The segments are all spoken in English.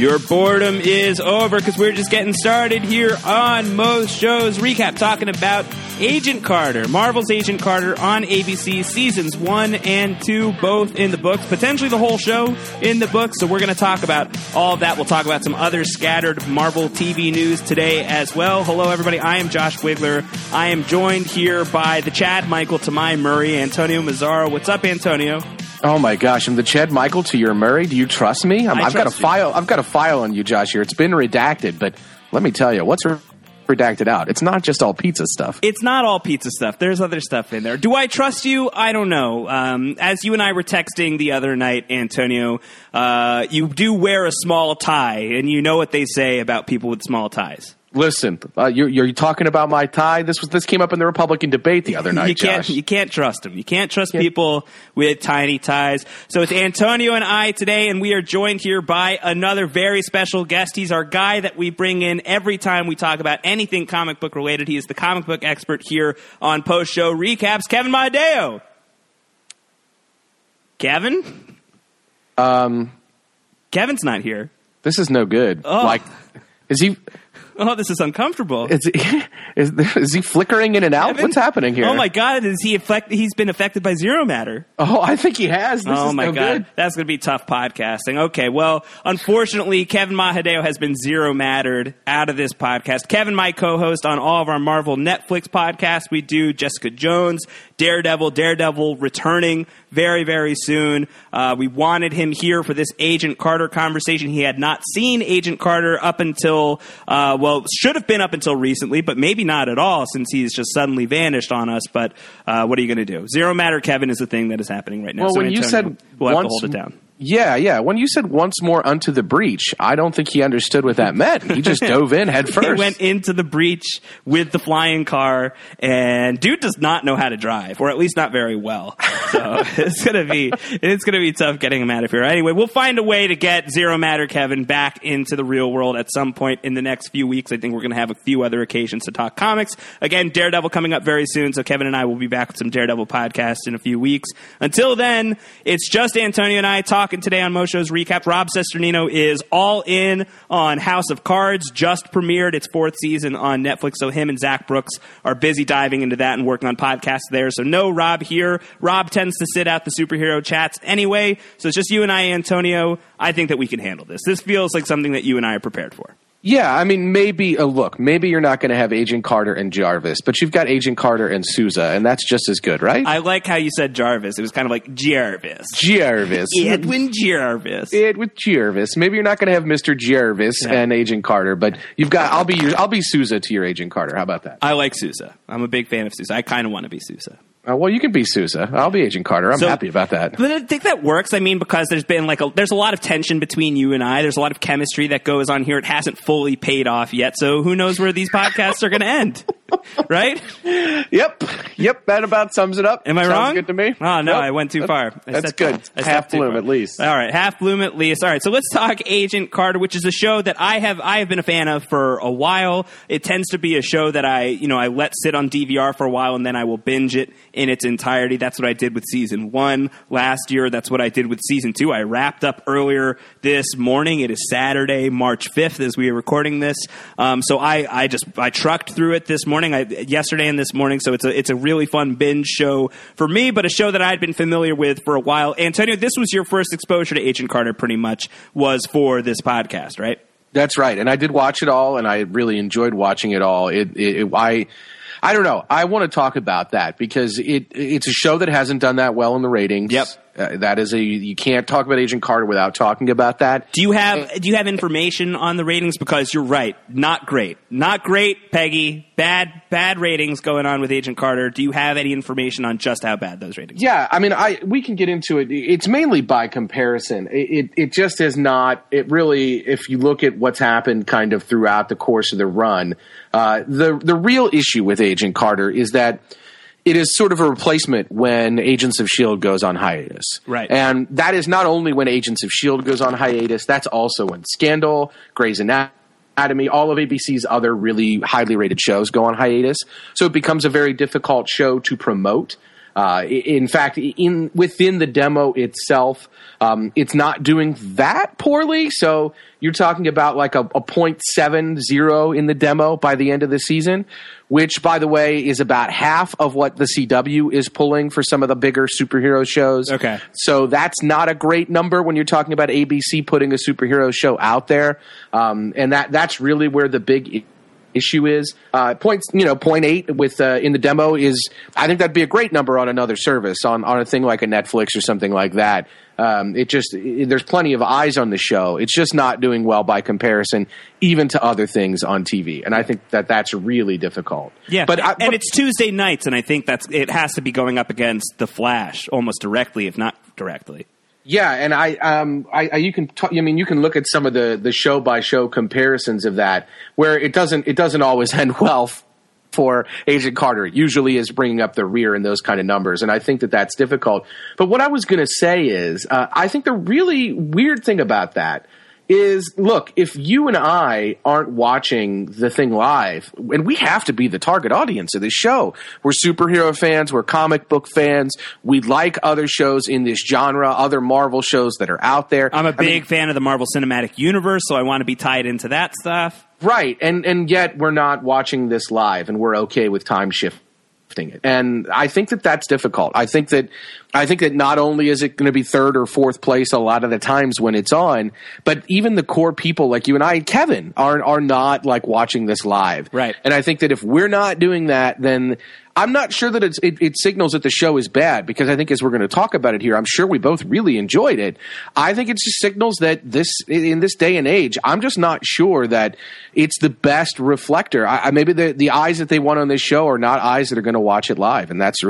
Your boredom is over because we're just getting started here on Post Show Recaps, talking about Agent Carter, Marvel's Agent Carter on ABC, seasons one and two, both in the books, potentially the whole show in the books. So we're going to talk about all of that. We'll talk about some other scattered Marvel TV news today as well. Hello, everybody. I am Josh Wigler. I am joined here by the Chad Michael to my Murray, Antonio Mazzaro. What's up, Antonio? Oh my gosh, I'm the Chad Michael to your Murray. Do you trust me? i have got a file. You. I've got a file on you, Josh. Here, it's been redacted, but let me tell you, what's redacted out? It's not just all pizza stuff. It's not all pizza stuff. There's other stuff in there. Do I trust you? I don't know. Um, as you and I were texting the other night, Antonio, uh, you do wear a small tie, and you know what they say about people with small ties. Listen, uh, you're, you're, talking about my tie. This was this came up in the Republican debate the other night. you can't Josh. you can't trust them. You can't trust can't. people with tiny ties. So it's Antonio and I today, and we are joined here by another very special guest. He's our guy that we bring in every time we talk about anything comic book related. He is the comic book expert here on Post Show Recaps. Kevin Mahadeo. Kevin. Um, Kevin's not here. This is no good. Oh. Like, is he? Oh, this is uncomfortable. Is he, is, is he flickering in and out? What's happening here? Oh my god, is he affect, he's been affected by zero matter? Oh, I think he has. This oh my no god, good. that's going to be tough podcasting. Okay, well, unfortunately, Kevin Mahadeo has been zero mattered out of this podcast. Kevin, my co-host on all of our Marvel Netflix podcasts, we do Jessica Jones, Daredevil, Daredevil returning very, very soon. Uh, we wanted him here for this Agent Carter conversation. He had not seen Agent Carter up until, uh, well, should have been up until recently, but maybe not at all since he's just suddenly vanished on us. But uh, what are you going to do? Zero Matter Kevin is the thing that is happening right now. Well, so when Antonio, you said we'll once, hold it down. Yeah, yeah. When you said once more unto the breach, I don't think he understood what that meant. He just dove in head first. He went into the breach with the flying car, and dude does not know how to drive, or at least not very well. So it's gonna be it's gonna be tough getting him out of here. Anyway, we'll find a way to get Zero Matter Kevin back into the real world at some point in the next few weeks. I think we're gonna have a few other occasions to talk comics. Again, Daredevil coming up very soon, so Kevin and I will be back with some Daredevil podcast in a few weeks. Until then, it's just Antonio and I talking today on Post Show Recaps. Rob Cesternino is all in on House of Cards, just premiered its fourth season on Netflix. So him and Zach Brooks are busy diving into that and working on podcasts there. So no Rob here. Rob tends to sit out the superhero chats anyway. So it's just you and I, Antonio. I think that we can handle this. This feels like something that you and I are prepared for. Yeah, I mean, maybe a uh, look. Maybe you're not going to have Agent Carter and Jarvis, but you've got Agent Carter and Sousa, and that's just as good, right? I like how you said Jarvis. It was kind of like Jarvis. Jarvis. Edwin Jarvis. With Jarvis. Maybe you're not going to have Mister Jarvis and Agent Carter, but you've got. I'll be your. I'll be Sousa to your Agent Carter. How about that? I like Sousa. I'm a big fan of Sousa. I kind of want to be Sousa. Uh, well, you can be Sousa. I'll be Agent Carter. I'm so, happy about that. But I think that works. I mean, because there's been like a, there's a lot of tension between you and I. There's a lot of chemistry that goes on here. It hasn't fully paid off yet. So who knows where these podcasts are going to end? right? Yep. Yep. That about sums it up. Am I Sounds wrong? Good to me. Oh no, I went too far. I that's good. Half bloom at least. All right, half bloom at least. All right, so let's talk Agent Carter, which is a show that I have I have been a fan of for a while. It tends to be a show that I you know I let sit on DVR for a while and then I will binge it in its entirety. That's what I did with season one last year. That's what I did with season two. I wrapped up earlier this morning. It is Saturday, March fifth, as we are recording this. Um, so I I just I trucked through it this morning. I yesterday yesterday and this morning. So it's a it's a really fun binge show for me, but a show that I'd been familiar with for a while. Antonio, this was your first exposure to Agent Carter, pretty much was for this podcast, right? That's right, and I did watch it all, and I really enjoyed watching it all. It, it, it I. I don't know. I want to talk about that because it it's a show that hasn't done that well in the ratings. Yep. Uh, that is a you can't talk about Agent Carter without talking about that. Do you have do you have information on the ratings? Because you're right, not great, not great, Peggy. Bad bad ratings going on with Agent Carter. Do you have any information on just how bad those ratings? Yeah, I mean, I we can get into it. It's mainly by comparison. It it, it just is not. It really, if you look at what's happened kind of throughout the course of the run, uh, the the real issue with Agent Carter is that it is sort of a replacement when Agents of S.H.I.E.L.D. goes on hiatus. Right. And that is not only when Agents of S.H.I.E.L.D. goes on hiatus, that's also when Scandal, Grey's Anatomy, all of ABC's other really highly rated shows go on hiatus. So it becomes a very difficult show to promote. Uh, in fact, in within the demo itself, um, it's not doing that poorly. So you're talking about like a, a 0.70 in the demo by the end of the season, which, by the way, is about half of what the CW is pulling for some of the bigger superhero shows. Okay. So that's not a great number when you're talking about ABC putting a superhero show out there. Um, and that that's really where the big issue is. Uh, points, you know, point eight with uh, in the demo is. I think that'd be a great number on another service, on on a thing like a Netflix or something like that. Um, it just it, there's plenty of eyes on the show. It's just not doing well by comparison, even to other things on TV. And I think that that's really difficult. Yeah, but I, and but, it's Tuesday nights, and I think that's it has to be going up against the Flash almost directly, if not directly. Yeah, and I, um, I, I you can, I mean, you can look at some of the the show by show comparisons of that, where it doesn't it doesn't always end well for Agent Carter. It usually is bringing up the rear in those kind of numbers, and I think that that's difficult. But what I was going to say is, uh, I think the really weird thing about that is look, if you and I aren't watching the thing live, and we have to be the target audience of this show. We're superhero fans, we're comic book fans, we like other shows in this genre, other Marvel shows that are out there. I'm a big mean, fan of the Marvel Cinematic Universe, so I want to be tied into that stuff. Right, and and yet we're not watching this live, and we're okay with time shifting it. And I think that that's difficult. I think that I think that not only is it going to be third or fourth place a lot of the times when it's on, but even the core people like you and I, Kevin, are are not like watching this live. Right. And I think that if we're not doing that, then I'm not sure that it, it signals that the show is bad because I think as we're going to talk about it here, I'm sure we both really enjoyed it. I think it just signals that this in this day and age, I'm just not sure that it's the best reflector. I, I maybe the the eyes that they want on this show are not eyes that are going to watch it live, and that's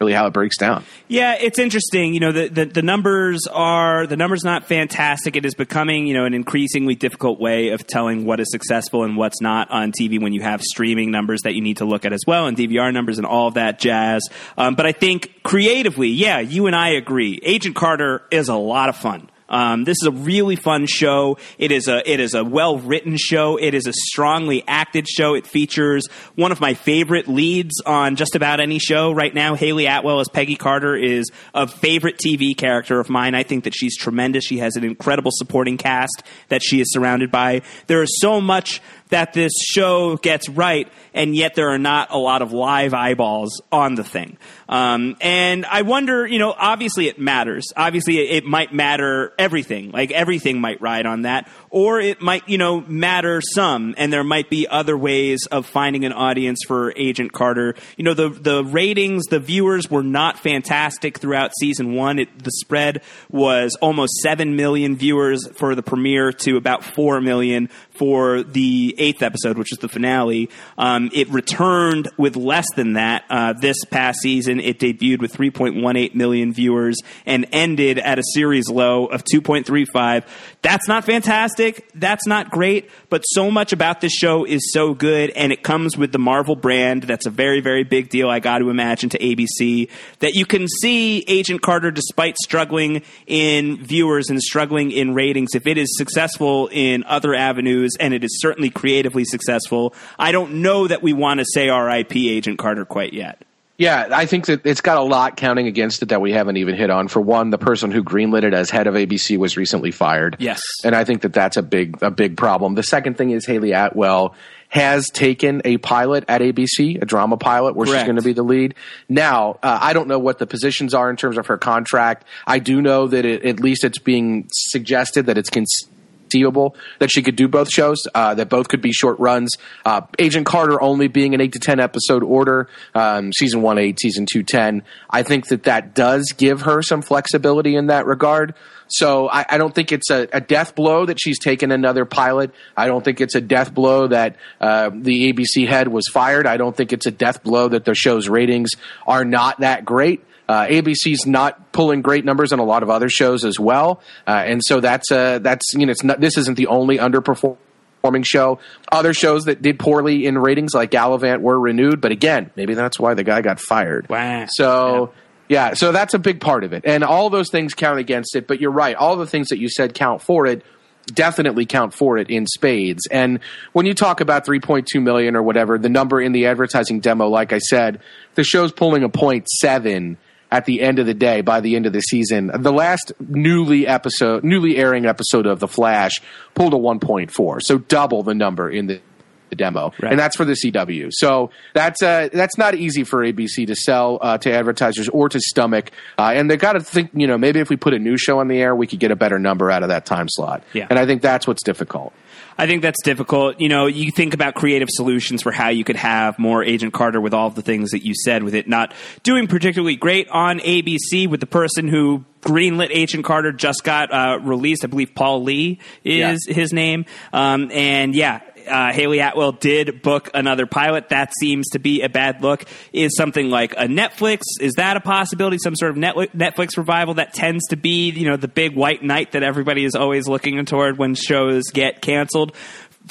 really how it breaks down. Yeah, it's interesting. You know, the, the, the numbers are the numbers not fantastic. It is becoming you know an increasingly difficult way of telling what is successful and what's not on TV when you have streaming numbers that you need to look at as well and DVR numbers and all of that jazz. Um, but I think creatively, yeah, you and I agree. Agent Carter is a lot of fun. Um, this is a really fun show. It is a it is a well written show. It is a strongly acted show. It features one of my favorite leads on just about any show right now. Hayley Atwell as Peggy Carter is a favorite TV character of mine. I think that she's tremendous. She has an incredible supporting cast that she is surrounded by. There is so much that this show gets right, and yet there are not a lot of live eyeballs on the thing. Um, and I wonder, you know, obviously it matters. Obviously it, it might matter everything. Like everything might ride on that. Or it might, you know, matter some, and there might be other ways of finding an audience for Agent Carter. You know, the the ratings, the viewers were not fantastic throughout season one. It, the spread was almost seven million viewers for the premiere to about four million for the eighth episode, which is the finale. Um, it returned with less than that uh, this past season. It debuted with 3.18 million viewers and ended at a series low of 2.35. That's not fantastic. That's not great. But so much about this show is so good, and it comes with the Marvel brand. That's a very, very big deal. I got to imagine to ABC that you can see Agent Carter, despite struggling in viewers and struggling in ratings, if it is successful in other avenues, and it is certainly creatively successful, I don't know that we want to say RIP Agent Carter quite yet. Yeah, I think that it's got a lot counting against it that we haven't even hit on. For one, the person who greenlit it as head of ABC was recently fired. Yes, and I think that that's a big a big problem. The second thing is Hayley Atwell has taken a pilot at ABC, a drama pilot, where Correct. she's going to be the lead. Now, uh, I don't know what the positions are in terms of her contract. I do know that it, at least it's being suggested that it's. Cons- conceivable that she could do both shows, uh, that both could be short runs. Uh, Agent Carter only being an 8 to 10 episode order, um, season 1 8, season 2 10. I think that that does give her some flexibility in that regard. So I, I don't think it's a, a, death blow that she's taken another pilot. I don't think it's a death blow that uh, the ABC head was fired. I don't think it's a death blow that the show's ratings are not that great. Uh, ABC's not pulling great numbers on a lot of other shows as well, uh, and so that's uh, that's you know it's not this isn't the only underperforming show. Other shows that did poorly in ratings, like Galavant, were renewed, but again, maybe that's why the guy got fired. Wow. So. Yeah, so that's a big part of it. And all those things count against it, but you're right. All the things that you said count for it. definitely count for it in spades. And when you talk about 3.2 million or whatever, the number in the advertising demo, like I said, the show's pulling a point seven at the end of the day by the end of the season. The last newly episode, newly airing episode of The Flash pulled a 1.4, so double the number in the the demo, Right. and that's for the CW. So that's uh, that's not easy for ABC to sell uh, to advertisers or to stomach. Uh, and they got to think, you know, maybe if we put a new show on the air, we could get a better number out of that time slot. Yeah. And I think that's what's difficult. I think that's difficult. You know, you think about creative solutions for how you could have more Agent Carter with all of the things that you said, with it not doing particularly great on ABC, with the person who greenlit Agent Carter just got uh, released. I believe Paul Lee is his name. Um, and yeah. Uh, Hayley Atwell did book another pilot. That seems to be a bad look. Is something like a Netflix? Is that a possibility? Some sort of Netflix Netflix revival that tends to be, you know, the big white knight that everybody is always looking toward when shows get canceled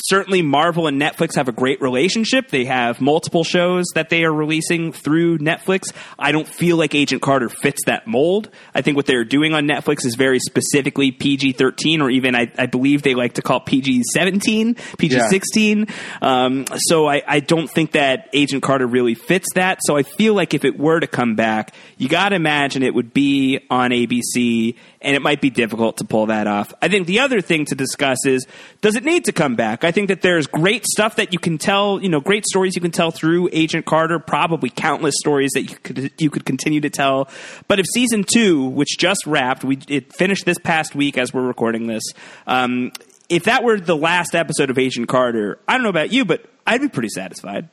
certainly Marvel and Netflix have a great relationship. They have multiple shows that they are releasing through Netflix. I don't feel like Agent Carter fits that mold. I think what they're doing on Netflix is very specifically PG 13, or even I, I believe they like to call PG 17, PG 16. Um, so I, I don't think that Agent Carter really fits that. So I feel like if it were to come back, you got to imagine it would be on ABC and it might be difficult to pull that off. I think the other thing to discuss is does it need to come back? Think that there's great stuff that you can tell, you know, great stories you can tell through Agent Carter, probably countless stories that you could you could continue to tell. But if season 2, which just wrapped, we it finished this past week as we're recording this, um, if that were the last episode of Agent Carter, I don't know about you, but I'd be pretty satisfied.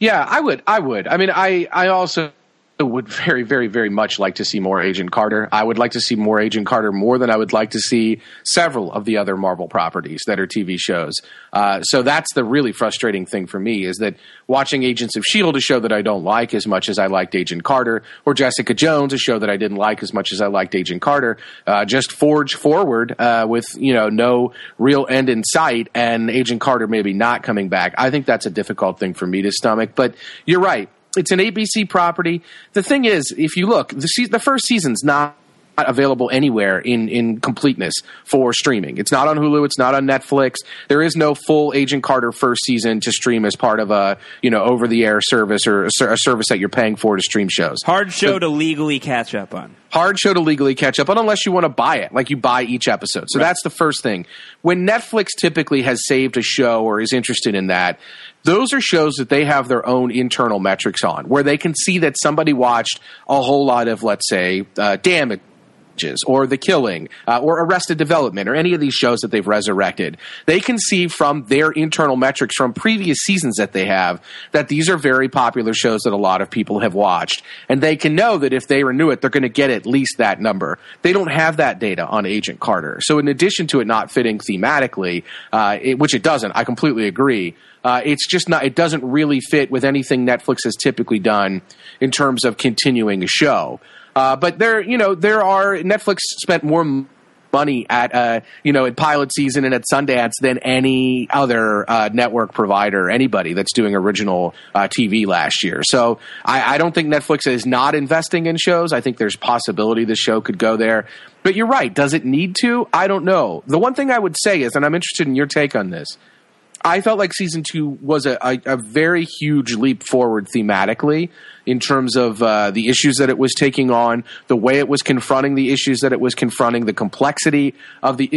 Yeah, I would. I would. I mean, I I also would very, very, very much like to see more Agent Carter. I would like to see more Agent Carter more than I would like to see several of the other Marvel properties that are TV shows. Uh, so that's the really frustrating thing for me is that watching Agents of Shield, a show that I don't like as much as I liked Agent Carter, or Jessica Jones, a show that I didn't like as much as I liked Agent Carter, uh, just forge forward uh, with you know no real end in sight, and Agent Carter maybe not coming back. I think that's a difficult thing for me to stomach. But you're right it's an ABC property. The thing is, if you look, the, se- the first season's not available anywhere in, in completeness for streaming. It's not on Hulu. It's not on Netflix. There is no full Agent Carter first season to stream as part of a you know over the air service or a, a service that you're paying for to stream shows. Hard show to legally catch up on. Hard show to legally catch up on unless you want to buy it, like you buy each episode. So that's the first thing. When Netflix typically has saved a show or is interested in that, those are shows that they have their own internal metrics on, where they can see that somebody watched a whole lot of, let's say, uh, damage or The Killing uh, or Arrested Development or any of these shows that they've resurrected. They can see from their internal metrics from previous seasons that they have that these are very popular shows that a lot of people have watched. And they can know that if they renew it, they're going to get at least that number. They don't have that data on Agent Carter. So in addition to it not fitting thematically, uh, it, which it doesn't, I completely agree. Uh, it's just not. It doesn't really fit with anything Netflix has typically done in terms of continuing a show. Uh, but there, you know, there are Netflix spent more money at, uh, you know, at pilot season and at Sundance than any other uh, network provider, anybody that's doing original uh, TV last year. So I, I don't think Netflix is not investing in shows. I think there's possibility the show could go there. But you're right. Does it need to? I don't know. The one thing I would say is, and I'm interested in your take on this. I felt like season two was a, a, a very huge leap forward thematically in terms of uh, the issues that it was taking on, the way it was confronting the issues that it was confronting, the complexity of the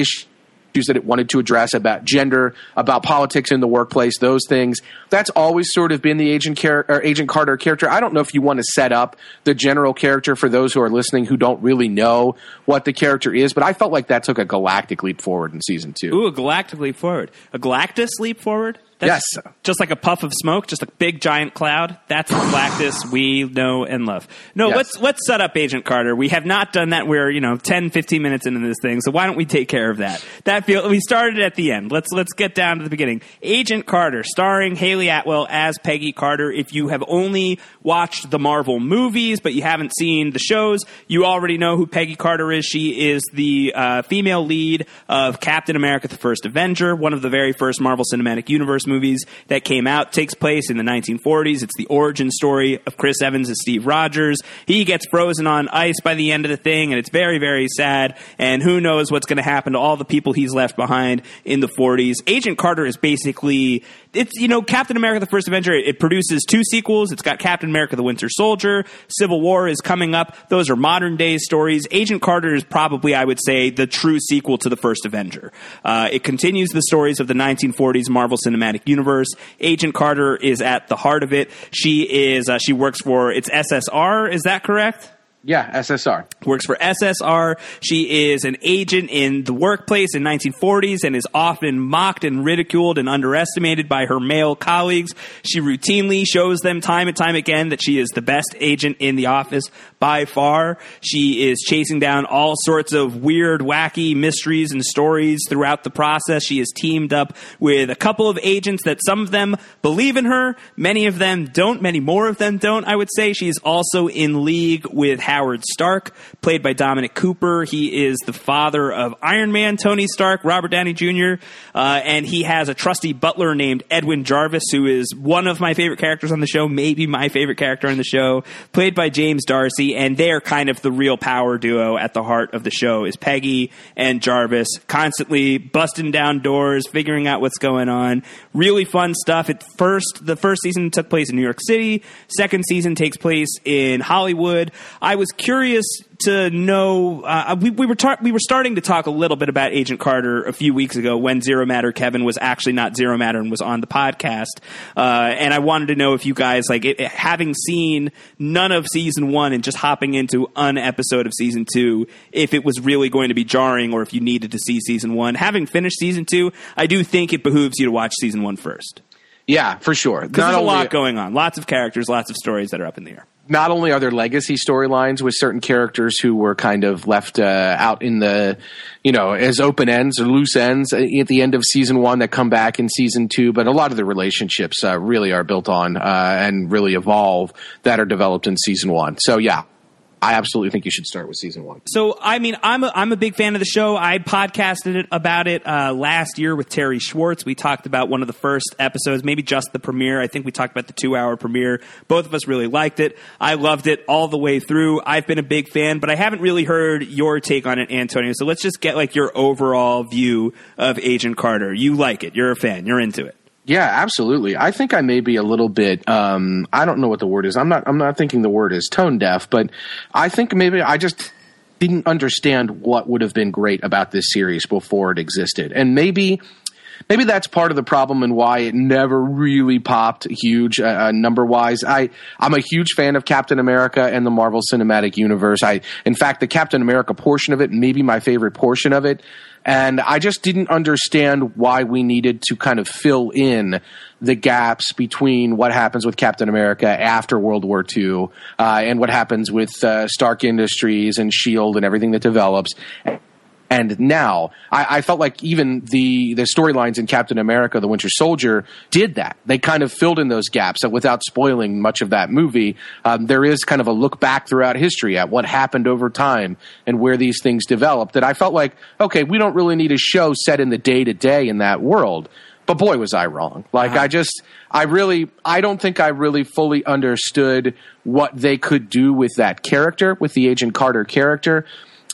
issues that it wanted to address about gender, about politics in the workplace, those things. That's always sort of been the agent or Agent Carter character. I don't know if you want to set up the general character for those who are listening who don't really know what the character is, but I felt like that took a galactic leap forward in season two. Ooh, a galactic leap forward. A galactus leap forward? That's Yes. Just like a puff of smoke, just a big giant cloud. That's the Galactus we know and love. No, Yes. let's let's set up Agent Carter. We have not done that. We're, you know, 10, 15 minutes into this thing. So why don't we take care of that? That feel we started at the end. Let's let's get down to the beginning. Agent Carter, starring Hayley Atwell as Peggy Carter. If you have only watched the Marvel movies, but you haven't seen the shows, you already know who Peggy Carter is. She is the uh, female lead of Captain America: The First Avenger, one of the very first Marvel Cinematic Universe movies that came out. takes place in the 1940s. It's the origin story of Chris Evans as Steve Rogers. He gets frozen on ice by the end of the thing, and it's very, very sad. And who knows what's going to happen to all the people he's left behind in the 40s. Agent Carter is basically it's you know Captain America: The First Avenger. It produces two sequels. It's got Captain America: The Winter Soldier. Civil War is coming up. Those are modern day stories. Agent Carter is probably, I would say, the true sequel to the First Avenger. Uh, it continues the stories of the 1940s Marvel Cinematic Universe. Agent Carter is at the heart of it. She is uh, she works for it's SSR. Is that correct? Yeah, SSR. Works for SSR. She is an agent in the workplace in 1940s and is often mocked and ridiculed and underestimated by her male colleagues. She routinely shows them time and time again that she is the best agent in the office by far. She is chasing down all sorts of weird, wacky mysteries and stories throughout the process. She is teamed up with a couple of agents that some of them believe in her, many of them don't, many more of them don't, I would say. She is also in league with Howard Stark, played by Dominic Cooper. He is the father of Iron Man, Tony Stark, Robert Downey Jr., uh, and he has a trusty butler named Edwin Jarvis, who is one of my favorite characters on the show, maybe my favorite character on the show, played by James D'Arcy, and they are kind of the real power duo at the heart of the show is Peggy and Jarvis, constantly busting down doors, figuring out what's going on. Really fun stuff. At first, the first season took place in New York City. Second season takes place in Hollywood. I was curious to know. Uh, we, we were tar- we were starting to talk a little bit about Agent Carter a few weeks ago when Zero Matter Kevin was actually not Zero Matter and was on the podcast. Uh, and I wanted to know if you guys like it, it- having seen none of season one and just hopping into an episode of season two, if it was really going to be jarring or if you needed to see season one. Having finished season two, I do think it behooves you to watch season one first Yeah, for sure. because there's a lot going on, lots of characters, lots of stories that are up in the air. not only are there legacy storylines with certain characters who were kind of left uh, out in the, you know, as open ends or loose ends at the end of season one that come back in season two, but a lot of the relationships uh, really are built on uh, and really evolve that are developed in season one. So yeah, I absolutely think you should start with season one. So, I mean, I'm a, I'm a big fan of the show. I podcasted it about it uh, last year with Terri Schwartz. We talked about one of the first episodes, maybe just the premiere. I think we talked about the two hour premiere. Both of us really liked it. I loved it all the way through. I've been a big fan, but I haven't really heard your take on it, Antonio. So let's just get like your overall view of Agent Carter. You like it. You're a fan. You're into it. Yeah, absolutely. I think I may be a little bit um I don't know what the word is. I'm not I'm not thinking the word is tone deaf, but I think maybe I just didn't understand what would have been great about this series before it existed. And maybe maybe that's part of the problem and why it never really popped huge uh, number wise. I I'm a huge fan of Captain America and the Marvel Cinematic Universe. I in fact the Captain America portion of it, maybe my favorite portion of it. And I just didn't understand why we needed to kind of fill in the gaps between what happens with Captain America after World War II uh, and what happens with uh, Stark Industries and Shield and everything that develops. And now, I, I felt like even the the storylines in Captain America: The Winter Soldier did that. They kind of filled in those gaps. So without spoiling much of that movie, um, there is kind of a look back throughout history at what happened over time and where these things developed. That I felt like, okay, we don't really need a show set in the day to day in that world. But boy, was I wrong. Like I just, I really, I don't think I really fully understood what they could do with that character, with the Agent Carter character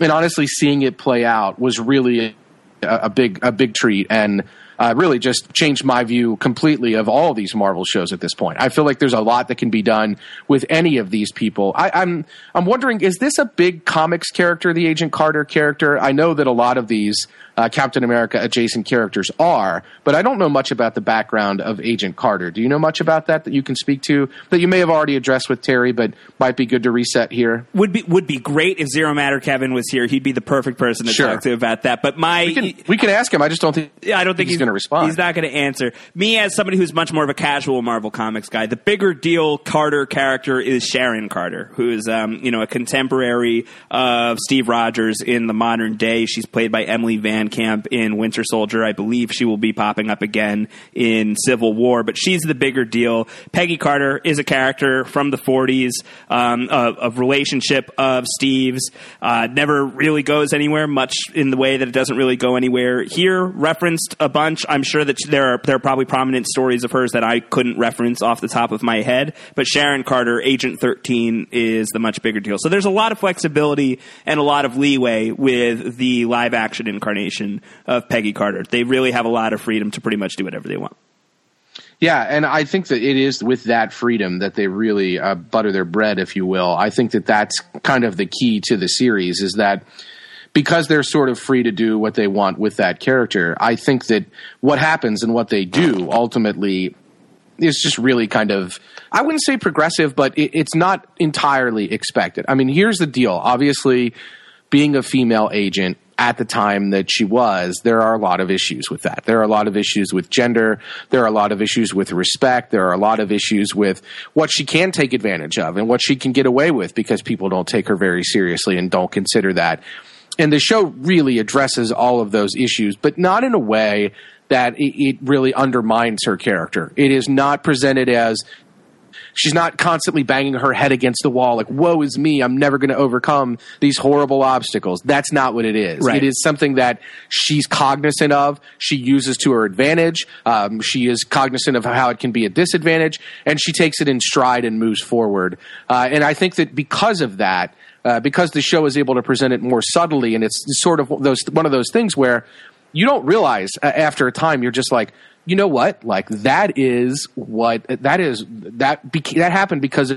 and honestly, seeing it play out was really a, a big a big treat, and uh, really just changed my view completely of all these Marvel shows at this point. I feel like there's a lot that can be done with any of these people. I, I'm I'm wondering, is this a big comics character, the Agent Carter character? I know that a lot of these uh, Captain America adjacent characters are, but I don't know much about the background of Agent Carter. Do you know much about that that you can speak to that you may have already addressed with Terri, but might be good to reset here? Would be would be great if Zero Matter Kevin was here. He'd be the perfect person to Sure. talk to about that. But my We can, we can ask him. I just don't think Yeah, I don't think he's going to respond. He's not going to answer. Me, as somebody who's much more of a casual Marvel Comics guy, the bigger deal Carter character is Sharon Carter, who is, um, you know, a contemporary of Steve Rogers in the modern day. She's played by Emily Van camp in Winter Soldier. I believe she will be popping up again in Civil War, but she's the bigger deal. Peggy Carter is a character from the 40s, um, a relationship of Steve's. Uh, never really goes anywhere much in the way that it doesn't really go anywhere here. Referenced a bunch. I'm sure that there are there are probably prominent stories of hers that I couldn't reference off the top of my head. But Sharon Carter, Agent 13, is the much bigger deal. So there's a lot of flexibility and a lot of leeway with the live action incarnation of Peggy Carter. They really have a lot of freedom to pretty much do whatever they want. Yeah, and I think that it is with that freedom that they really uh, butter their bread, if you will. I think that that's kind of the key to the series is that because they're sort of free to do what they want with that character. I think that what happens and what they do ultimately is just really kind of I wouldn't say progressive, but it, it's not entirely expected. I mean, here's the deal. Obviously, being a female agent at the time that she was, there are a lot of issues with that. There are a lot of issues with gender. There are a lot of issues with respect. There are a lot of issues with what she can take advantage of and what she can get away with because people don't take her very seriously and don't consider that. And the show really addresses all of those issues, but not in a way that it, really undermines her character. It is not presented as She's not constantly banging her head against the wall like, woe is me, I'm never going to overcome these horrible obstacles. That's not what it is. Right. It is something that she's cognizant of, she uses to her advantage, um, she is cognizant of how it can be a disadvantage, and she takes it in stride and moves forward. Uh, and I think that because of that, uh, because the show is able to present it more subtly, and it's sort of those one of those things where you don't realize uh, after a time you're just like, you know what? Like that is what that is that beca- that happened because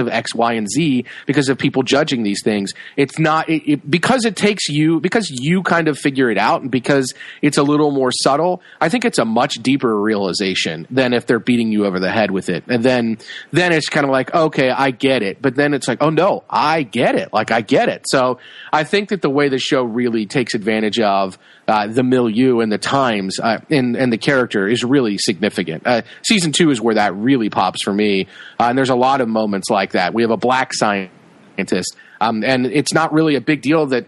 of X, Y, and Z because of people judging these things. It's not it, it, because it takes you because you kind of figure it out and because it's a little more subtle. I think it's a much deeper realization than if they're beating you over the head with it. And then then it's kind of like okay, I get it. But then it's like oh no, I get it. Like I get it. So I think that the way the show really takes advantage of uh, the milieu and the times uh, and and the character is really significant. Uh, season two is where that really pops for me, uh, and there's a lot of moments like that. We have a black scientist, um, and it's not really a big deal that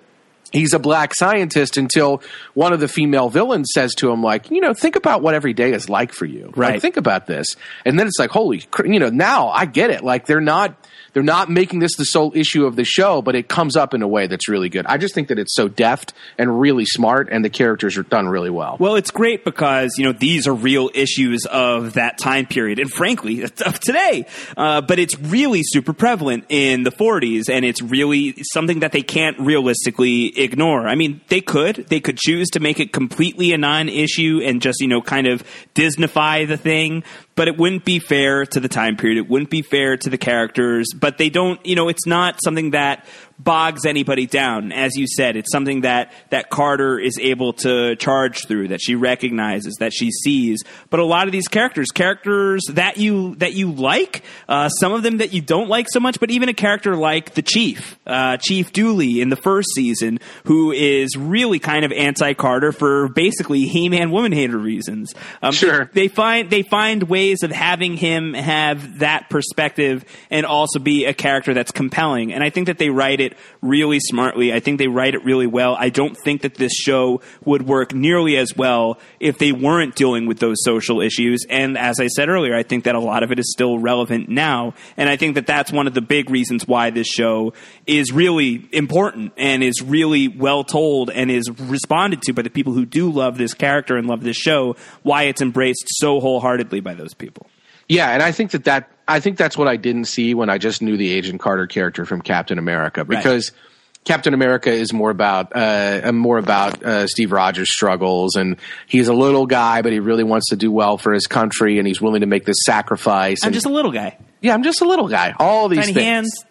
he's a black scientist until one of the female villains says to him like you know think about what every day is like for you. Right. like, think about this. And then it's like holy you know now i get it. Like they're not they're not making this the sole issue of the show, but it comes up in a way that's really good. I just think that it's so deft and really smart, and the characters are done really well. Well, it's great because you know these are real issues of that time period, and frankly, of today. Uh, but it's really super prevalent in the 40s, and it's really something that they can't realistically ignore. I mean, they could they could choose to make it completely a non-issue and just you know kind of Disneyfy the thing, but it wouldn't be fair to the time period. It wouldn't be fair to the characters. But they don't, you know, it's not something that bogs anybody down. As you said, it's something that, that Carter is able to charge through, that she recognizes, that she sees. But a lot of these characters, characters that you that you like, uh, some of them that you don't like so much, but even a character like the Chief, uh, Chief Dooley in the first season, who is really kind of anti-Carter for basically He-Man woman hater reasons. Um, sure, they, they find they find ways of having him have that perspective and also be a character that's compelling. And I think that they write it really smartly. I think they write it really well. I don't think that this show would work nearly as well if they weren't dealing with those social issues. And as I said earlier, I think that a lot of it is still relevant now. And I think that that's one of the big reasons why this show is really important and is really well told and is responded to by the people who do love this character and love this show, why it's embraced so wholeheartedly by those people. Yeah, and I think that that I think that's what I didn't see when I just knew the Agent Carter character from Captain America because. Right. Captain America is more about uh, more about uh, Steve Rogers' struggles, and he's a little guy, but he really wants to do well for his country, and he's willing to make this sacrifice. I'm and, just a little guy. Yeah, I'm just a little guy. All these tiny things.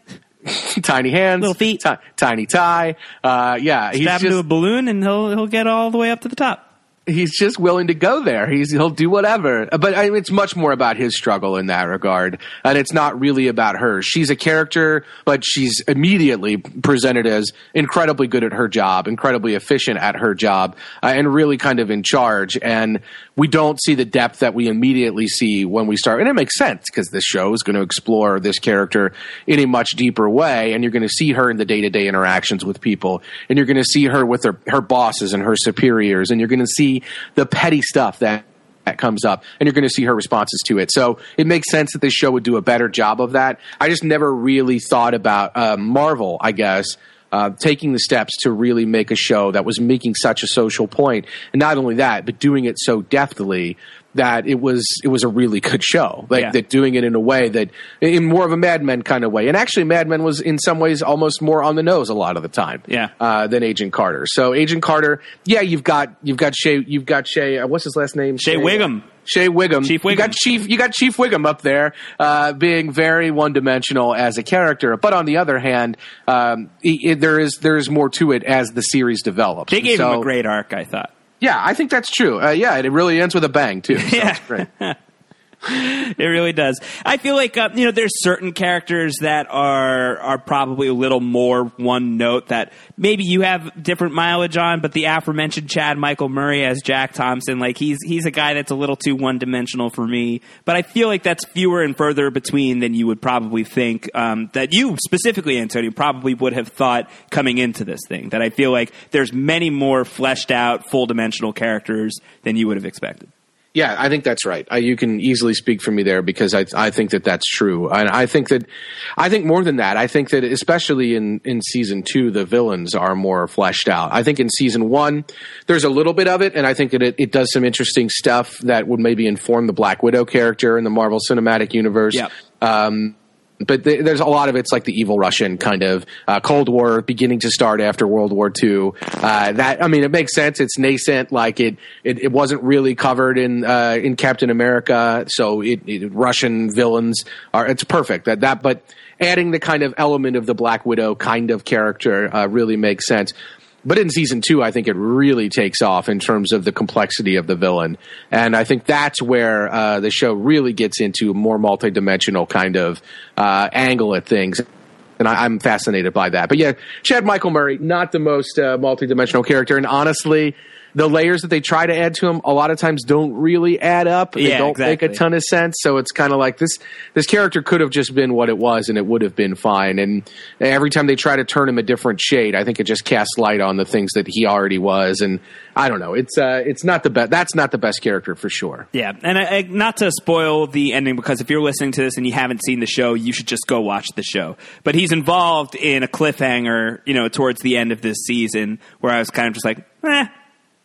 hands, tiny hands, little feet, t- tiny tie. Uh, yeah, Strap he's just, to a balloon, and he'll he'll get all the way up to the top he's just willing to go there. He's he'll do whatever. But I mean, it's much more about his struggle in that regard, and it's not really about her. She's a character, but she's immediately presented as incredibly good at her job, incredibly efficient at her job, uh, and really kind of in charge. And we don't see the depth that we immediately see when we start. And it makes sense because this show is going to explore this character in a much deeper way. And you're going to see her in the day to day interactions with people. And you're going to see her with her, her bosses and her superiors. And you're going to see the petty stuff that that comes up and you're going to see her responses to it. So it makes sense that this show would do a better job of that. I just never really thought about uh, Marvel, I guess, uh, taking the steps to really make a show that was making such a social point, and not only that, but doing it so deftly that it was it was a really good show. Like Yeah. that, doing it in a way that in more of a Mad Men kind of way. And actually, Mad Men was in some ways almost more on the nose a lot of the time. Yeah. uh, than Agent Carter. So Agent Carter, yeah, you've got you've got Shea, you've got Shea. Uh, what's his last name? Shea Whigham. Shea Whigham. Chief You got Chief. You got Chief Wiggum up there, uh, being very one dimensional as a character. But on the other hand, um, it- there is there is more to it as the series develops. They gave him a great arc, I thought. Yeah, I think that's true. Uh, yeah, it really ends with a bang too. So Yeah. It really does. I feel like uh, you know there's certain characters that are are probably a little more one note that maybe you have different mileage on, but the aforementioned Chad Michael Murray as Jack Thompson, like he's he's a guy that's a little too one dimensional for me. But I feel like that's fewer and further between than you would probably think. Um, that you specifically, Antonio, probably would have thought coming into this thing. That I feel like there's many more fleshed out, full dimensional characters than you would have expected. Yeah, I think that's right. Uh, you can easily speak for me there because I I think that that's true, and I think that I think more than that. I think that especially in in season two, the villains are more fleshed out. I think in season one, there's a little bit of it, and I think that it, it does some interesting stuff that would maybe inform the Black Widow character in the Marvel Cinematic Universe. Yep. Um, but th- there's a lot of it's like the evil Russian kind of uh, Cold War beginning to start after World War II. Uh, that I mean, it makes sense. It's nascent. Like it, it, it wasn't really covered in uh, in Captain America, so it, it Russian villains are. It's perfect that that. But adding the kind of element of the Black Widow kind of character uh, really makes sense. But in season two, I think it really takes off in terms of the complexity of the villain, and I think that's where uh, the show really gets into a more multidimensional kind of uh, angle at things. And I, I'm fascinated by that. But yeah, Chad Michael Murray, not the most uh, multidimensional character, and honestly, the layers that they try to add to him a lot of times don't really add up. They Yeah, don't make a ton of sense. So it's kind of like this this character could have just been what it was and it would have been fine. And every time they try to turn him a different shade, I think it just casts light on the things that he already was. And I don't know. It's uh it's not the best that's not the best character for sure. Yeah, and I, I, not to spoil the ending because if you're listening to this and you haven't seen the show, you should just go watch the show. But he's involved in a cliffhanger, you know, towards the end of this season where I was kind of just like, eh,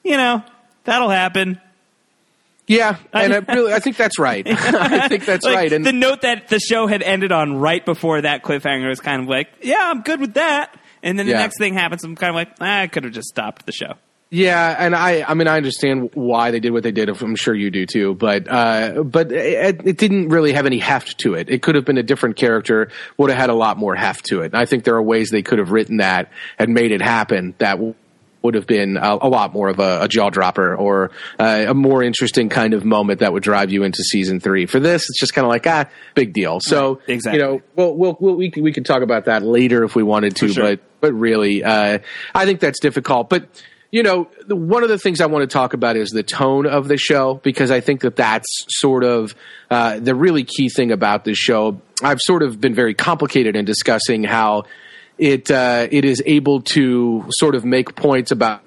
you know, that'll happen. Yeah, and I really I think that's right. I think that's Like, right. And the note that the show had ended on right before that cliffhanger was kind of like, yeah, I'm good with that. And then the Yeah. next thing happens, I'm kind of like, ah, I could have just stopped the show. Yeah, and I, I mean, I understand why they did what they did. I'm sure you do too. But, uh, but it, it didn't really have any heft to it. It could have been a different character. Would have had a lot more heft to it. And I think there are ways they could have written that and made it happen that would have been a, a lot more of a, a jaw dropper or uh, a more interesting kind of moment that would drive you into season three. For this, it's just kind of like ah, big deal. So Right, exactly. you know, well, we'll, we'll we could, we could talk about that later if we wanted to, sure. but but really, uh, I think that's difficult. But you know, the- one of the things I want to talk about is the tone of the show because I think that that's sort of uh, the really key thing about this show. I've sort of been very complicated in discussing how it uh, it is able to sort of make points about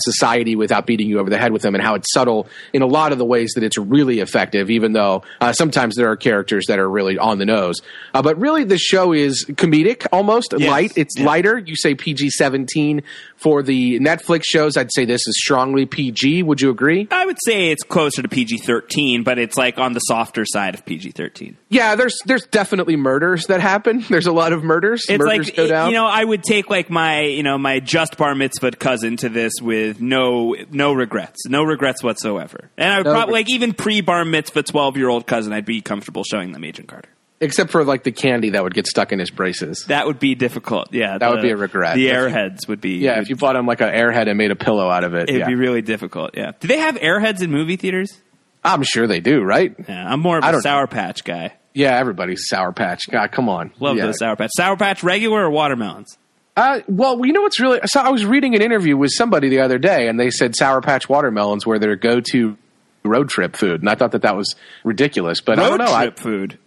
society without beating you over the head with them and how it's subtle in a lot of the ways that it's really effective even though uh, sometimes there are characters that are really on the nose. Uh, but really the show is comedic almost Yes. light. It's Yeah. lighter. You say pg-17 for the netflix shows. I'd say this is strongly pg would you agree? I would say it's closer to PG 13, but it's like on the softer side of PG 13. yeah there's there's definitely murders that happen. There's a lot of murders. It's murders like go down you know, I would take like my you know my just bar mitzvah cousin to this with no no regrets, no regrets whatsoever. And I would No probably like even pre bar mitzvah twelve year old cousin, I'd be comfortable showing them Agent Carter. except for like the candy that would get stuck in his braces That would be difficult. Yeah, That would be a regret. The airheads would be yeah if you bought him like an airhead and made a pillow out of it It'd yeah. be really difficult. Yeah. Do they have airheads in movie theaters? i'm sure they do right Yeah, I'm more of a Sour Patch guy. Yeah, everybody's Sour Patch. God, come on. Love yeah. those Sour Patch. Sour Patch regular or watermelons? Uh, well, you know what's really? So I was reading an interview with somebody the other day, and they said Sour Patch watermelons were their go-to road trip food, and I thought that that was ridiculous. But I Road don't know. I, trip food.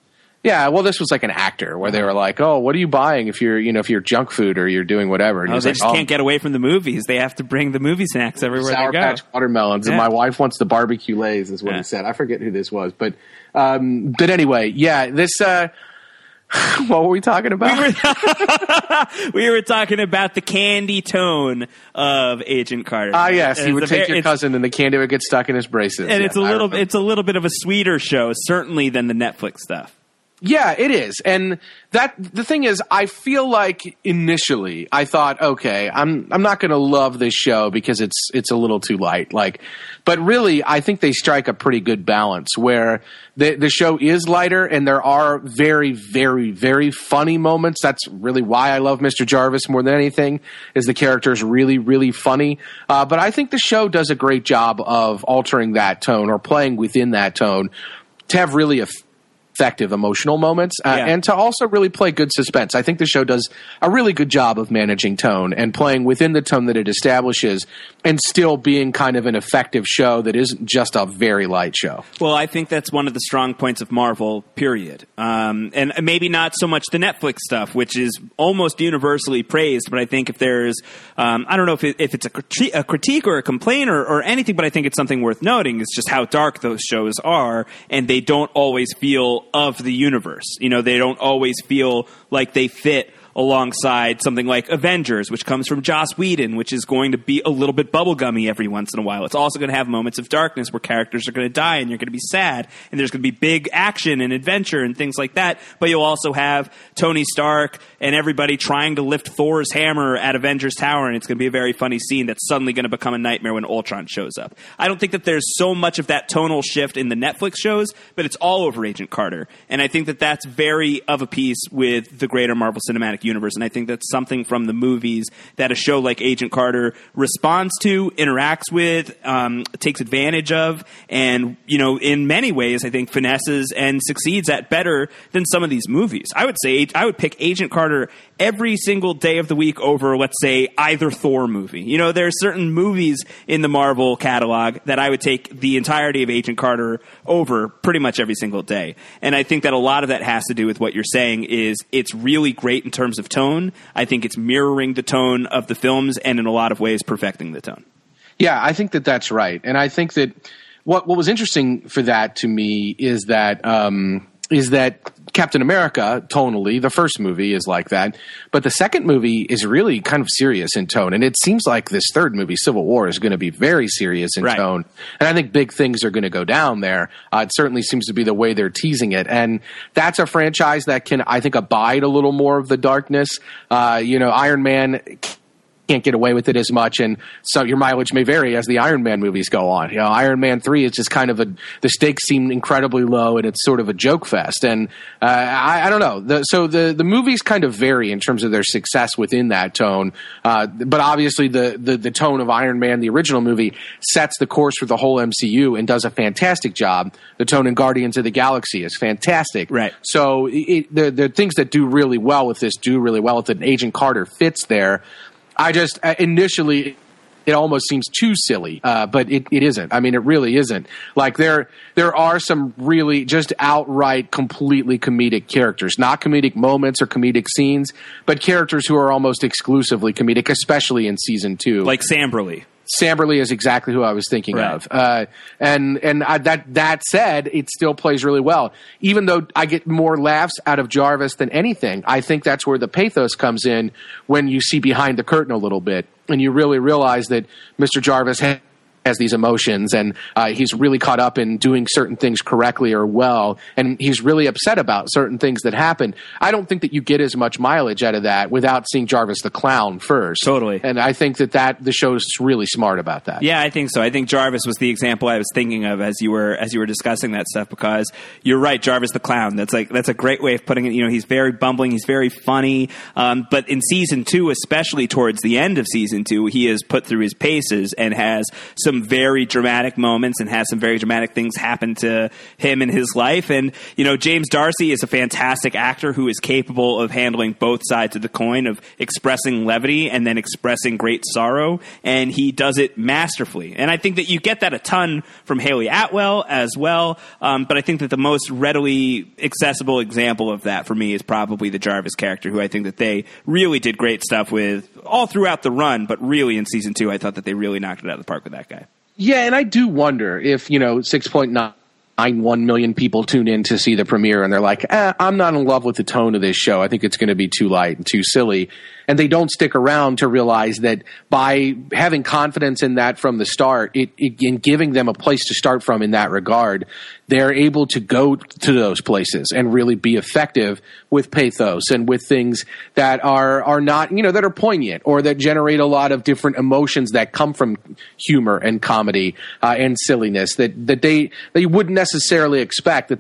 yeah, well, this was like an actor where they were like, "Oh, what are you buying if you're, you know, if you're junk food or you're doing whatever?" And Oh, they like, just "Oh, can't get away from the movies. They have to bring the movie snacks everywhere Sour they go. Patch watermelons, and my wife wants the barbecue lays, is what Yeah. he said. I forget who this was, but um, but anyway, yeah, this. Uh, what were we talking about? we were talking about the candy tone of Agent Carter. Ah, yes, he would take very- your cousin, and the candy would get stuck in his braces. and Yes, it's a little, it's a little bit of a sweeter show, certainly than the Netflix stuff. Yeah, it is. And that the thing is I feel like initially I thought, okay, I'm I'm not going to love this show because it's it's a little too light. Like but really I think they strike a pretty good balance where the the show is lighter and there are very very very funny moments. That's really why I love Mr. Jarvis more than anything is the character is really really funny. Uh, but I think the show does a great job of altering that tone or playing within that tone to have really a effective emotional moments uh, Yeah. and to also really play good suspense. I think the show does a really good job of managing tone and playing within the tone that it establishes and still being kind of an effective show that isn't just a very light show. Well, I think that's one of the strong points of Marvel. Period. Um, and maybe not so much the Netflix stuff, which is almost universally praised. But I think if there's, um, I don't know if, it, if it's a, criti- a critique or a complaint or, or anything, but I think it's something worth noting. Is just how dark those shows are, and they don't always feel of the universe. You know, they don't always feel like they fit alongside something like Avengers, which comes from Joss Whedon, which is going to be a little bit bubblegummy every once in a while. It's also going to have moments of darkness where characters are going to die and you're going to be sad, and there's going to be big action and adventure and things like that. But you'll also have Tony Stark and everybody trying to lift Thor's hammer at Avengers Tower, and it's going to be a very funny scene that's suddenly going to become a nightmare when Ultron shows up. I don't think that there's so much of that tonal shift in the Netflix shows, but it's all over Agent Carter, and I think that that's very of a piece with the greater Marvel Cinematic Universe, and I think that's something from the movies that a show like Agent Carter responds to, interacts with, um, takes advantage of, and you know, in many ways, I think finesses and succeeds at better than some of these movies. I would say I would pick Agent Carter every single day of the week over, let's say, either Thor movie. You know, there are certain movies in the Marvel catalog that I would take the entirety of Agent Carter over pretty much every single day. And I think that a lot of that has to do with what you're saying is it's really great in terms of tone. I think it's mirroring the tone of the films and in a lot of ways perfecting the tone. Yeah, I think that that's right, and I think that what what was interesting for that to me is that um, is that Captain America tonally, the first movie is like that, but the second movie is really kind of serious in tone, and it seems like this third movie, Civil War, is going to be very serious in Right. tone, and I think big things are going to go down there. Uh, it certainly seems to be the way they're teasing it, and that's a franchise that can, I think, abide a little more of the darkness. Uh, you know, Iron Man can't get away with it as much, and so your mileage may vary as the Iron Man movies go on. You know, Iron Man three is just kind of a the stakes seem incredibly low, and it's sort of a joke fest. And uh, I, I don't know. The, so the the movies kind of vary in terms of their success within that tone. Uh, but obviously, the, the the tone of Iron Man, the original movie, sets the course for the whole MCU and does a fantastic job. The tone in Guardians of the Galaxy is fantastic. Right. So it, the the things that do really well with this do really well with it. And Agent Carter fits there. I just uh, initially it almost seems too silly, uh, but it, it isn't. I mean, it really isn't. Like there there are some really just outright completely comedic characters, not comedic moments or comedic scenes, but characters who are almost exclusively comedic, especially in season two. Like Samberly. Samberly is exactly who I was thinking Right. of. Uh, and and I, that that said, it still plays really well. Even though I get more laughs out of Jarvis than anything, I think that's where the pathos comes in when you see behind the curtain a little bit and you really realize that Mr. Jarvis has these emotions and uh, he's really caught up in doing certain things correctly or well and he's really upset about certain things that happen i don't think that you get as much mileage out of that without seeing jarvis the clown first Totally. and i think that that the show's really smart about that Yeah, I think so. I think Jarvis was the example I was thinking of as you were as you were discussing that stuff because you're right, Jarvis the clown. That's like that's a great way of putting it. You know, he's very bumbling, he's very funny. Um, but in season two, especially towards the end of season two, he is put through his paces and has some some very dramatic moments and has some very dramatic things happen to him in his life. And, you know, James D'Arcy is a fantastic actor who is capable of handling both sides of the coin of expressing levity and then expressing great sorrow. And he does it masterfully. And I think that you get that a ton from Hayley Atwell as well. Um, but I think that the most readily accessible example of that for me is probably the Jarvis character, who I think that they really did great stuff with all throughout the run, but really in season two, I thought that they really knocked it out of the park with that guy. Yeah, and I do wonder if, you know, 6.9 one million people tune in to see the premiere and they're like, eh, I'm not in love with the tone of this show. I think it's going to be too light and too silly and they don't stick around to realize that by having confidence in that from the start, it, it, in giving them a place to start from in that regard, they're able to go to those places and really be effective with pathos and with things that are are not you know that are poignant or that generate a lot of different emotions that come from humor and comedy uh, and silliness that that they they wouldn't necessarily expect that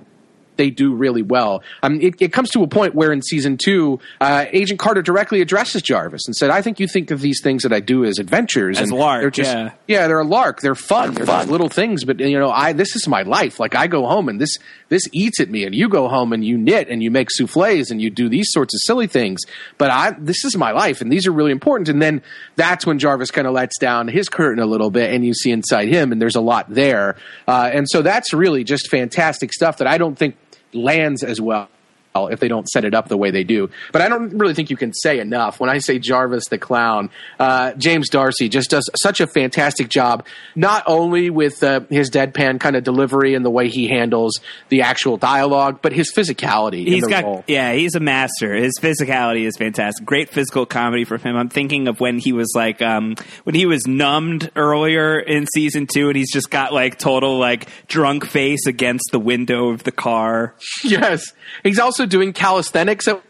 they do really well. Um, it, it, comes to a point where in season two, uh, Agent Carter directly addresses Jarvis and said, "I think you think of these things that I do as adventures as and lark, they're just yeah. yeah, they're a lark. They're fun. They're, they're little things, but you know, I this is my life. Like I go home and this this eats at me, and you go home and you knit and you make souffles and you do these sorts of silly things. But I this is my life, and these are really important. And then that's when Jarvis kind of lets down his curtain a little bit, and you see inside him, and there's a lot there. Uh, and so that's really just fantastic stuff that I don't think lands as well if they don't set it up the way they do. But I don't really think you can say enough. When I say Jarvis the Clown, uh, James D'Arcy just does such a fantastic job, not only with uh, his deadpan kind of delivery and the way he handles the actual dialogue, but his physicality. He's got, role. yeah, he's a master. His physicality is fantastic. Great physical comedy from him. I'm thinking of when he was like, um, when he was numbed earlier in season two, and he's just got like total like drunk face against the window of the car. Yes, he's also also doing calisthenics at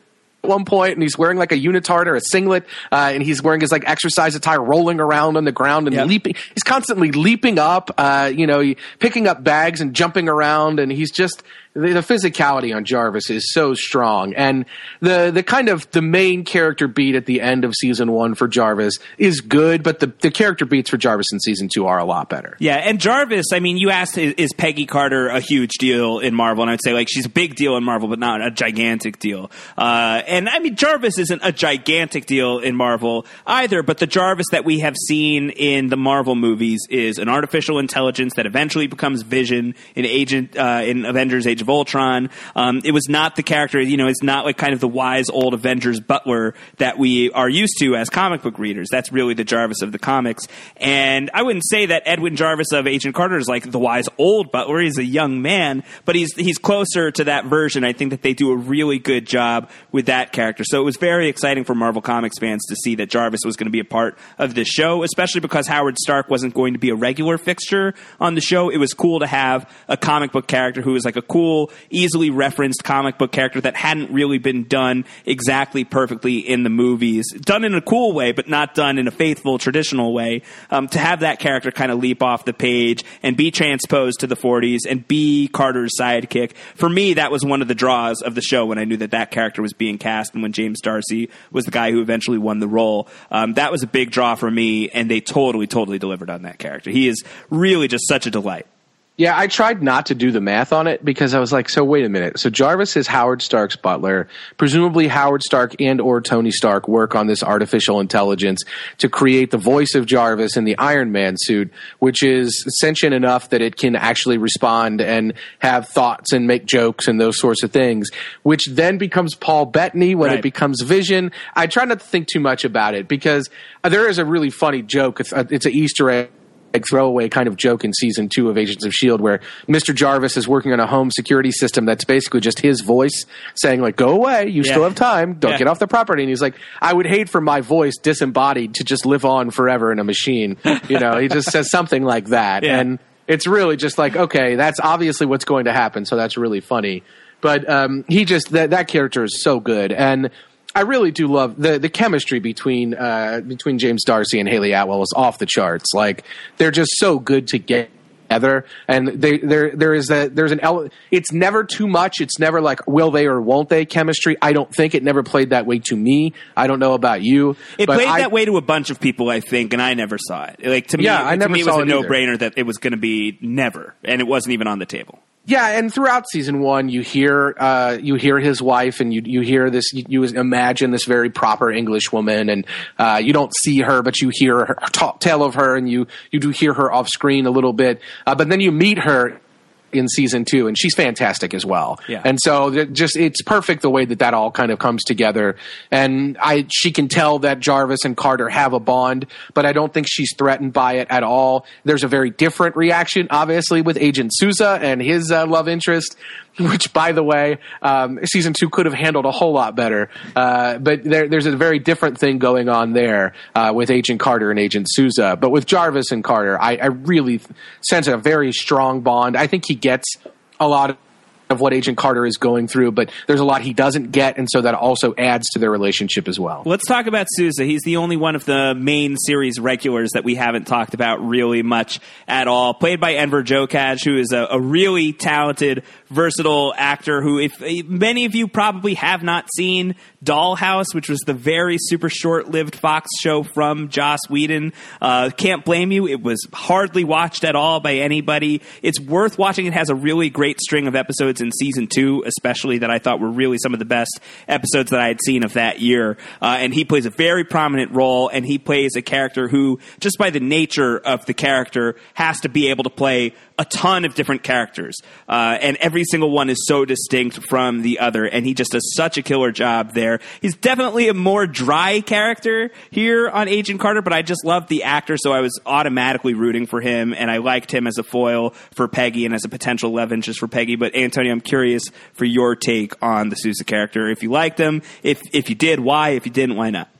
one point and he's wearing like a unitard or a singlet uh, and he's wearing his like exercise attire rolling around on the ground and yep. leaping he's constantly leaping up uh, you know picking up bags and jumping around and he's just the, the, physicality on Jarvis is so strong, and the the kind of the main character beat at the end of season one for Jarvis is good, but the the character beats for Jarvis in season two are a lot better. Yeah, and Jarvis, I mean, you asked, is, is Peggy Carter a huge deal in Marvel? And I'd say like she's a big deal in Marvel, but not a gigantic deal. Uh, and I mean, Jarvis isn't a gigantic deal in Marvel either, but the Jarvis that we have seen in the Marvel movies is an artificial intelligence that eventually becomes Vision in Agent uh, in Avengers: Age of Ultron. Um, it was not the character, you know, it's not like kind of the wise old Avengers butler that we are used to as comic book readers. That's really the Jarvis of the comics. And I wouldn't say that Edwin Jarvis of Agent Carter is like the wise old butler. He's a young man, but he's he's closer to that version. I think that they do a really good job with that character. So it was very exciting for Marvel Comics fans to see that Jarvis was going to be a part of this show, especially because Howard Stark wasn't going to be a regular fixture on the show. It was cool to have a comic book character who was like a cool easily referenced comic book character that hadn't really been done exactly perfectly in the movies. Done in a cool way, but not done in a faithful, traditional way. Um, to have that character kind of leap off the page and be transposed to the 40s and be Carter's sidekick, for me, that was one of the draws of the show when I knew that that character was being cast and when James D'Arcy was the guy who eventually won the role. Um, that was a big draw for me, and they totally, totally delivered on that character. He is really just such a delight. Yeah, I tried not to do the math on it because I was like, so wait a minute. So Jarvis is Howard Stark's butler. Presumably Howard Stark and or Tony Stark work on this artificial intelligence to create the voice of Jarvis in the Iron Man suit, which is sentient enough that it can actually respond and have thoughts and make jokes and those sorts of things, which then becomes Paul Bettany when right. it becomes Vision. I try not to think too much about it because there is a really funny joke. It's, a, it's an Easter egg like throwaway kind of joke in season two of Agents of Shield, where Mr. Jarvis is working on a home security system that's basically just his voice saying like, "Go away, you yeah. still have time, don't yeah. get off the property." And he's like, "I would hate for my voice disembodied to just live on forever in a machine." You know, he just says something like that, yeah. and it's really just like, okay, that's obviously what's going to happen, so that's really funny. But um, he just that that character is so good, and I really do love the the chemistry between uh, between James D'Arcy and Hayley Atwell is off the charts. Like they're just so good together together and they, there there is a there's an ele- it's never too much it's never like will they or won't they chemistry i don't think it never played that way to me i don't know about you It played I- that way to a bunch of people, I think, and I never saw it. Like to me, Yeah, I to never me, it was a no-brainer that it was going to be never, and it wasn't even on the table. Yeah, and throughout season one, you hear uh, you hear his wife, and you you hear this. You, you imagine this very proper English woman, and uh, you don't see her, but you hear her tell of her, and you you do hear her off screen a little bit. Uh, but then you meet her in season two, and she's fantastic as well. Yeah. And so it just it's perfect the way that that all kind of comes together. And I she can tell that Jarvis and Carter have a bond, but I don't think she's threatened by it at all. There's a very different reaction, obviously, with Agent Sousa and his uh, love interest. Which, by the way, um, season two could have handled a whole lot better. Uh, but there, there's a very different thing going on there uh, with Agent Carter and Agent Sousa. But with Jarvis and Carter, I, I really sense a very strong bond. I think he gets a lot of of what Agent Carter is going through, but there's a lot he doesn't get, and so that also adds to their relationship as well. Let's talk about Sousa. He's the only one of the main series regulars that we haven't talked about really much at all. Played by Enver Gjokaj, who is a, a really talented, versatile actor who, if many of you probably have not seen Dollhouse, which was the very super short-lived Fox show from Joss Whedon, uh, can't blame you. It was hardly watched at all by anybody. It's worth watching. It has a really great string of episodes in season two, especially that I thought were really some of the best episodes that I had seen of that year. Uh, and he plays a very prominent role, and he plays a character who, just by the nature of the character, has to be able to play a ton of different characters, uh, and every single one is so distinct from the other, and he just does such a killer job there. He's definitely a more dry character here on Agent Carter, but I just love the actor, so I was automatically rooting for him, and I liked him as a foil for Peggy and as a potential love interest for Peggy. But Antonio, I'm curious for your take on the Sousa character. If you liked him, if if you did, why? If you didn't, why not?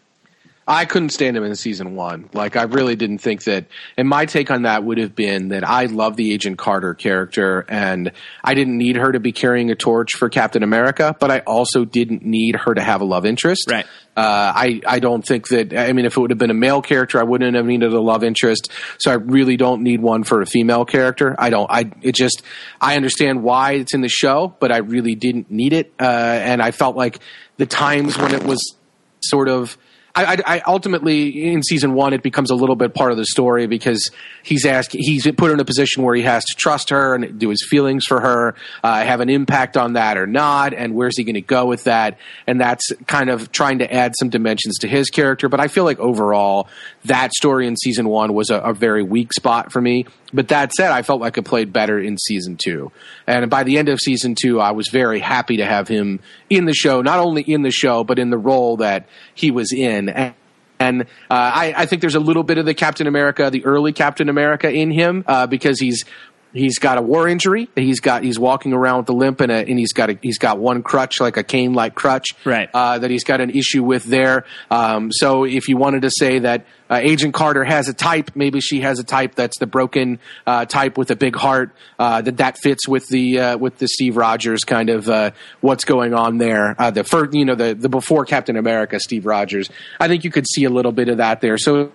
I couldn't stand him in season one. Like, I really didn't think that. And my take on that would have been that I love the Agent Carter character, and I didn't need her to be carrying a torch for Captain America, but I also didn't need her to have a love interest. Right. Uh, I I don't think that. I mean, if it would have been a male character, I wouldn't have needed a love interest. So I really don't need one for a female character. I don't. I it just. I understand why it's in the show, but I really didn't need it. Uh, and I felt like the times when it was sort of. I, I, I ultimately in season one it becomes a little bit part of the story because he's asked he's put in a position where he has to trust her and do his feelings for her uh, have an impact on that or not and where's he going to go with that and that's kind of trying to add some dimensions to his character but I feel like overall that story in season one was a, a very weak spot for me but that said, I felt like it played better in season two. And by the end of season two, I was very happy to have him in the show, not only in the show, but in the role that he was in. And, and uh, I, I think there's a little bit of the Captain America, the early Captain America in him, uh, because he's He's got a war injury. He's got he's walking around with a limp and, a, and he's got a, he's got one crutch like a cane like crutch Right. uh, that he's got an issue with there. Um, so if you wanted to say that uh, Agent Carter has a type, maybe she has a type that's the broken uh, type with a big heart. Uh, that that fits with the uh, with the Steve Rogers kind of uh, what's going on there. Uh, the first, you know, the the before Captain America, Steve Rogers. I think you could see a little bit of that there. So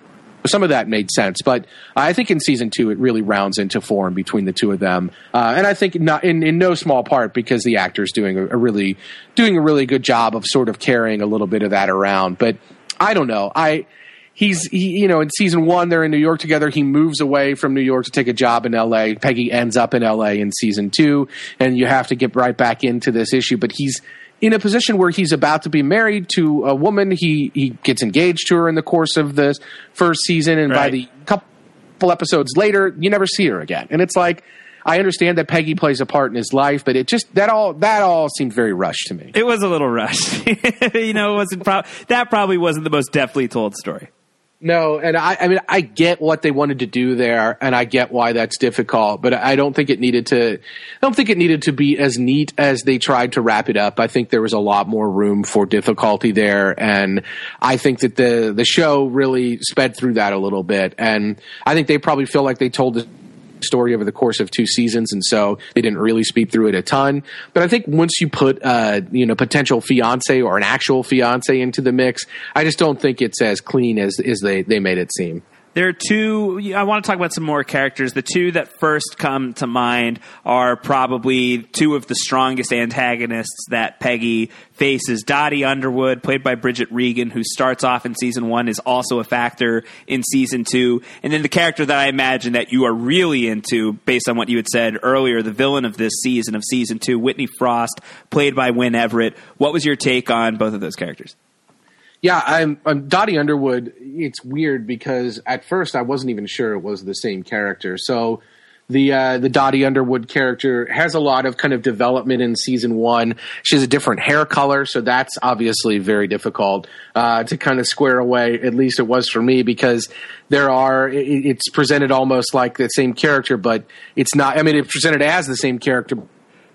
some of that made sense, but I think in season two it really rounds into form between the two of them, uh, and I think not in, in no small part because the actor's doing a, a really doing a really good job of sort of carrying a little bit of that around. But I don't know, I he's he, you know in season one they're in New York together. He moves away from New York to take a job in L.A. Peggy ends up in L.A. in season two, and you have to get right back into this issue. But he's in a position where he's about to be married to a woman. He he gets engaged to her in the course of the first season, and by the couple episodes later, you never see her again. And it's like I understand that Peggy plays a part in his life, but it just that all that all seemed very rushed to me. It was a little rushed. you know, it wasn't pro- that probably wasn't the most deftly told story. No, and I, I mean, I get what they wanted to do there, and I get why that's difficult, but I don't think it needed to. I don't think it needed to be as neat as they tried to wrap it up. I think there was a lot more room for difficulty there, and I think that the the show really sped through that a little bit, and I think they probably feel like they told the story over the course of two seasons, and so they didn't really speed through it a ton. But I think once you put uh, you know potential fiance or an actual fiance into the mix, I just don't think it's as clean as as they they made it seem. There are two. I want to talk about some more characters. The two that first come to mind are probably two of the strongest antagonists that Peggy faces. Dottie Underwood, played by Bridget Regan, who starts off in season one, is also a factor in season two. And then the character that I imagine that you are really into, based on what you had said earlier, the villain of this season of season two, Whitney Frost, played by Wynn Everett. What was your take on both of those characters? Yeah, I'm, I'm Dottie Underwood. It's weird because at first I wasn't even sure it was the same character. So the uh, the Dottie Underwood character has a lot of kind of development in season one. She has a different hair color, so that's obviously very difficult uh, to kind of square away. At least it was for me because there are it, it's presented almost like the same character, but it's not. I mean, it's presented as the same character,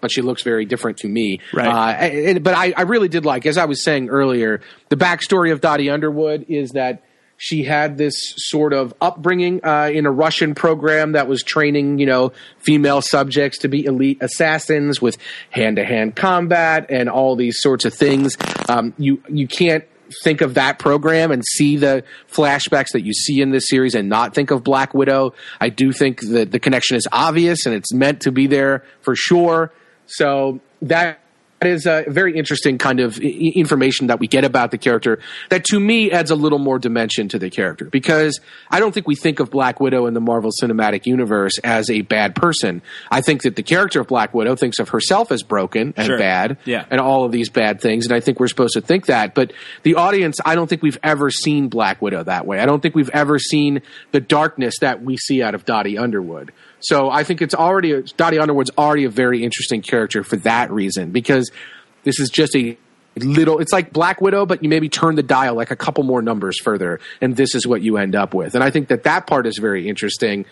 but she looks very different to me. Right. Uh, and, but I, I really did like, as I was saying earlier, the backstory of Dottie Underwood is that she had this sort of upbringing uh, in a Russian program that was training, you know, female subjects to be elite assassins with hand-to-hand combat and all these sorts of things. Um, you you can't think of that program and see the flashbacks that you see in this series and not think of Black Widow. I do think that the connection is obvious and it's meant to be there for sure. So that is a very interesting kind of information that we get about the character that to me adds a little more dimension to the character because I don't think we think of Black Widow in the Marvel Cinematic Universe as a bad person. I think that the character of Black Widow thinks of herself as broken and Sure. bad Yeah. and all of these bad things and I think we're supposed to think that but the audience I don't think we've ever seen Black Widow that way. I don't think we've ever seen the darkness that we see out of Dottie Underwood. So I think it's already Dottie Underwood's already a very interesting character for that reason because this is just a little it's like Black Widow but you maybe turn the dial like a couple more numbers further and this is what you end up with. And I think that that part is very interesting.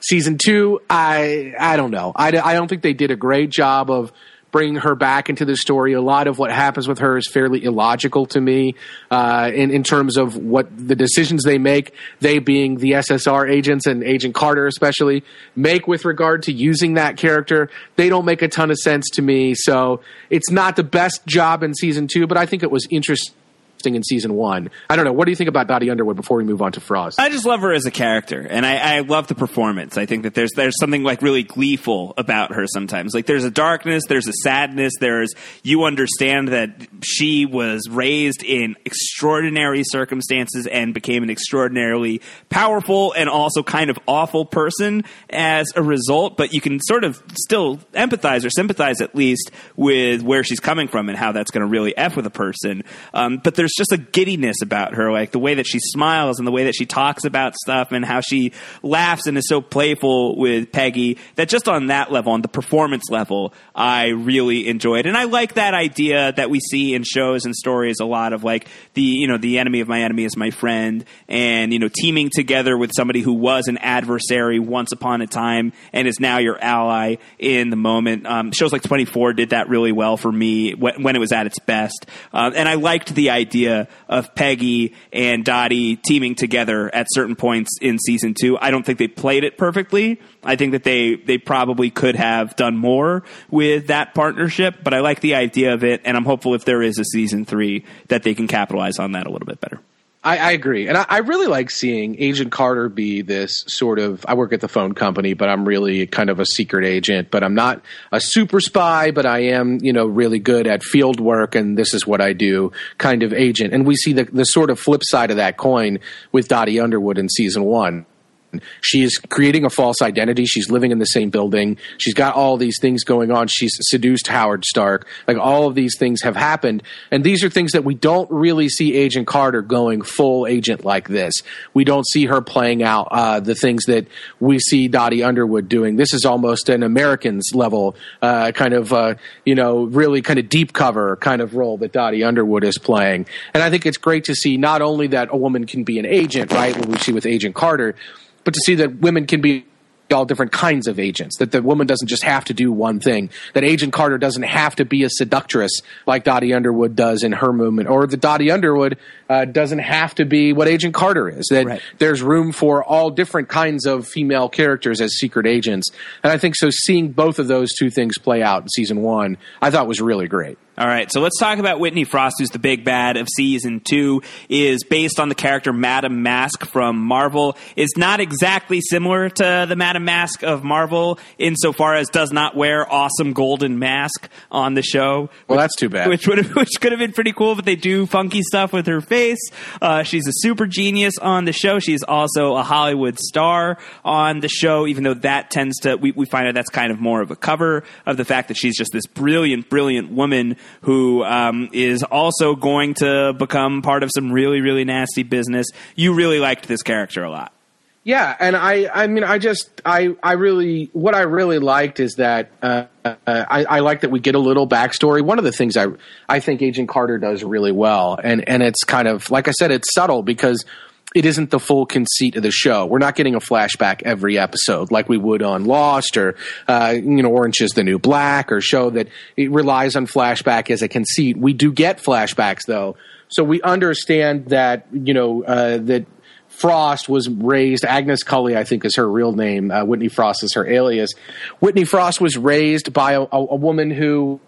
Season 2 I I don't know. I I don't think they did a great job of bringing her back into the story. A lot of what happens with her is fairly illogical to me uh, in, in terms of what the decisions they make, they being the SSR agents and Agent Carter especially, make with regard to using that character. They don't make a ton of sense to me. So it's not the best job in season two, but I think it was interesting in season one. I don't know. What do you think about Dottie Underwood before we move on to Frost? I just love her as a character, and I, I love the performance. I think that there's there's something like really gleeful about her sometimes. Like there's a darkness, there's a sadness, there's you understand that she was raised in extraordinary circumstances and became an extraordinarily powerful and also kind of awful person as a result. But you can sort of still empathize or sympathize at least with where she's coming from and how that's going to really f with a person. Um, but there's just a giddiness about her, like the way that she smiles and the way that she talks about stuff and how she laughs and is so playful with Peggy that just on that level, on the performance level, I really enjoyed. And I like that idea that we see in shows and stories a lot of like the, you know, the enemy of my enemy is my friend and, you know, teaming together with somebody who was an adversary once upon a time and is now your ally in the moment. Um, shows like 24 did that really well for me when, it was at its best. Um, and I liked the idea of Peggy and Dottie teaming together at certain points in season two. I don't think they played it perfectly. I think that they, they probably could have done more with that partnership, but I like the idea of it, and I'm hopeful if there is a season three that they can capitalize on that a little bit better. I, I agree, and I, I really like seeing Agent Carter be this sort of. I work at the phone company, but I'm really kind of a secret agent. But I'm not a super spy, but I am, you know, really good at field work, and this is what I do, kind of agent. And we see the the sort of flip side of that coin with Dottie Underwood in season one. She is creating a false identity. She's living in the same building. She's got all these things going on. She's seduced Howard Stark. Like all of these things have happened. And these are things that we don't really see Agent Carter going full agent like this. We don't see her playing out uh, the things that we see Dottie Underwood doing. This is almost an Americans level uh, kind of, uh, you know, really kind of deep cover kind of role that Dottie Underwood is playing. And I think it's great to see not only that a woman can be an agent, right, what we see with Agent Carter, but to see that women can be all different kinds of agents. That the woman doesn't just have to do one thing. That Agent Carter doesn't have to be a seductress like Dottie Underwood does in her movement, or that Dottie Underwood uh, doesn't have to be what Agent Carter is. That Right. there's room for all different kinds of female characters as secret agents. And I think so. Seeing both of those two things play out in season one, I thought was really great. All right, so let's talk about Whitney Frost, who's the big bad of season two. Is based on the character Madame Mask from Marvel. Is not exactly similar to the Madame Mask of Marvel insofar as does not wear awesome golden mask on the show. Well, that's too bad. Which would have, which could have been pretty cool, but they do funky stuff with her face. Uh, she's a super genius on the show. She's also a Hollywood star on the show, even though that tends to we, we find out that's kind of more of a cover of the fact that she's just this brilliant, brilliant woman who um, is also going to become part of some really, really nasty business. You really liked this character a lot. Yeah, and I, I mean, I just, I, I really, what I really liked is that uh, uh, I, I like that we get a little backstory. One of the things I, I think Agent Carter does really well, and and it's kind of like I said, it's subtle because it isn't the full conceit of the show. We're not getting a flashback every episode like we would on Lost or uh, you know Orange is the New Black or show that it relies on flashback as a conceit. We do get flashbacks though, so we understand that you know uh, that Frost was raised. Agnes Cully, I think, is her real name. Uh, Whitney Frost is her alias. Whitney Frost was raised by a, a, woman who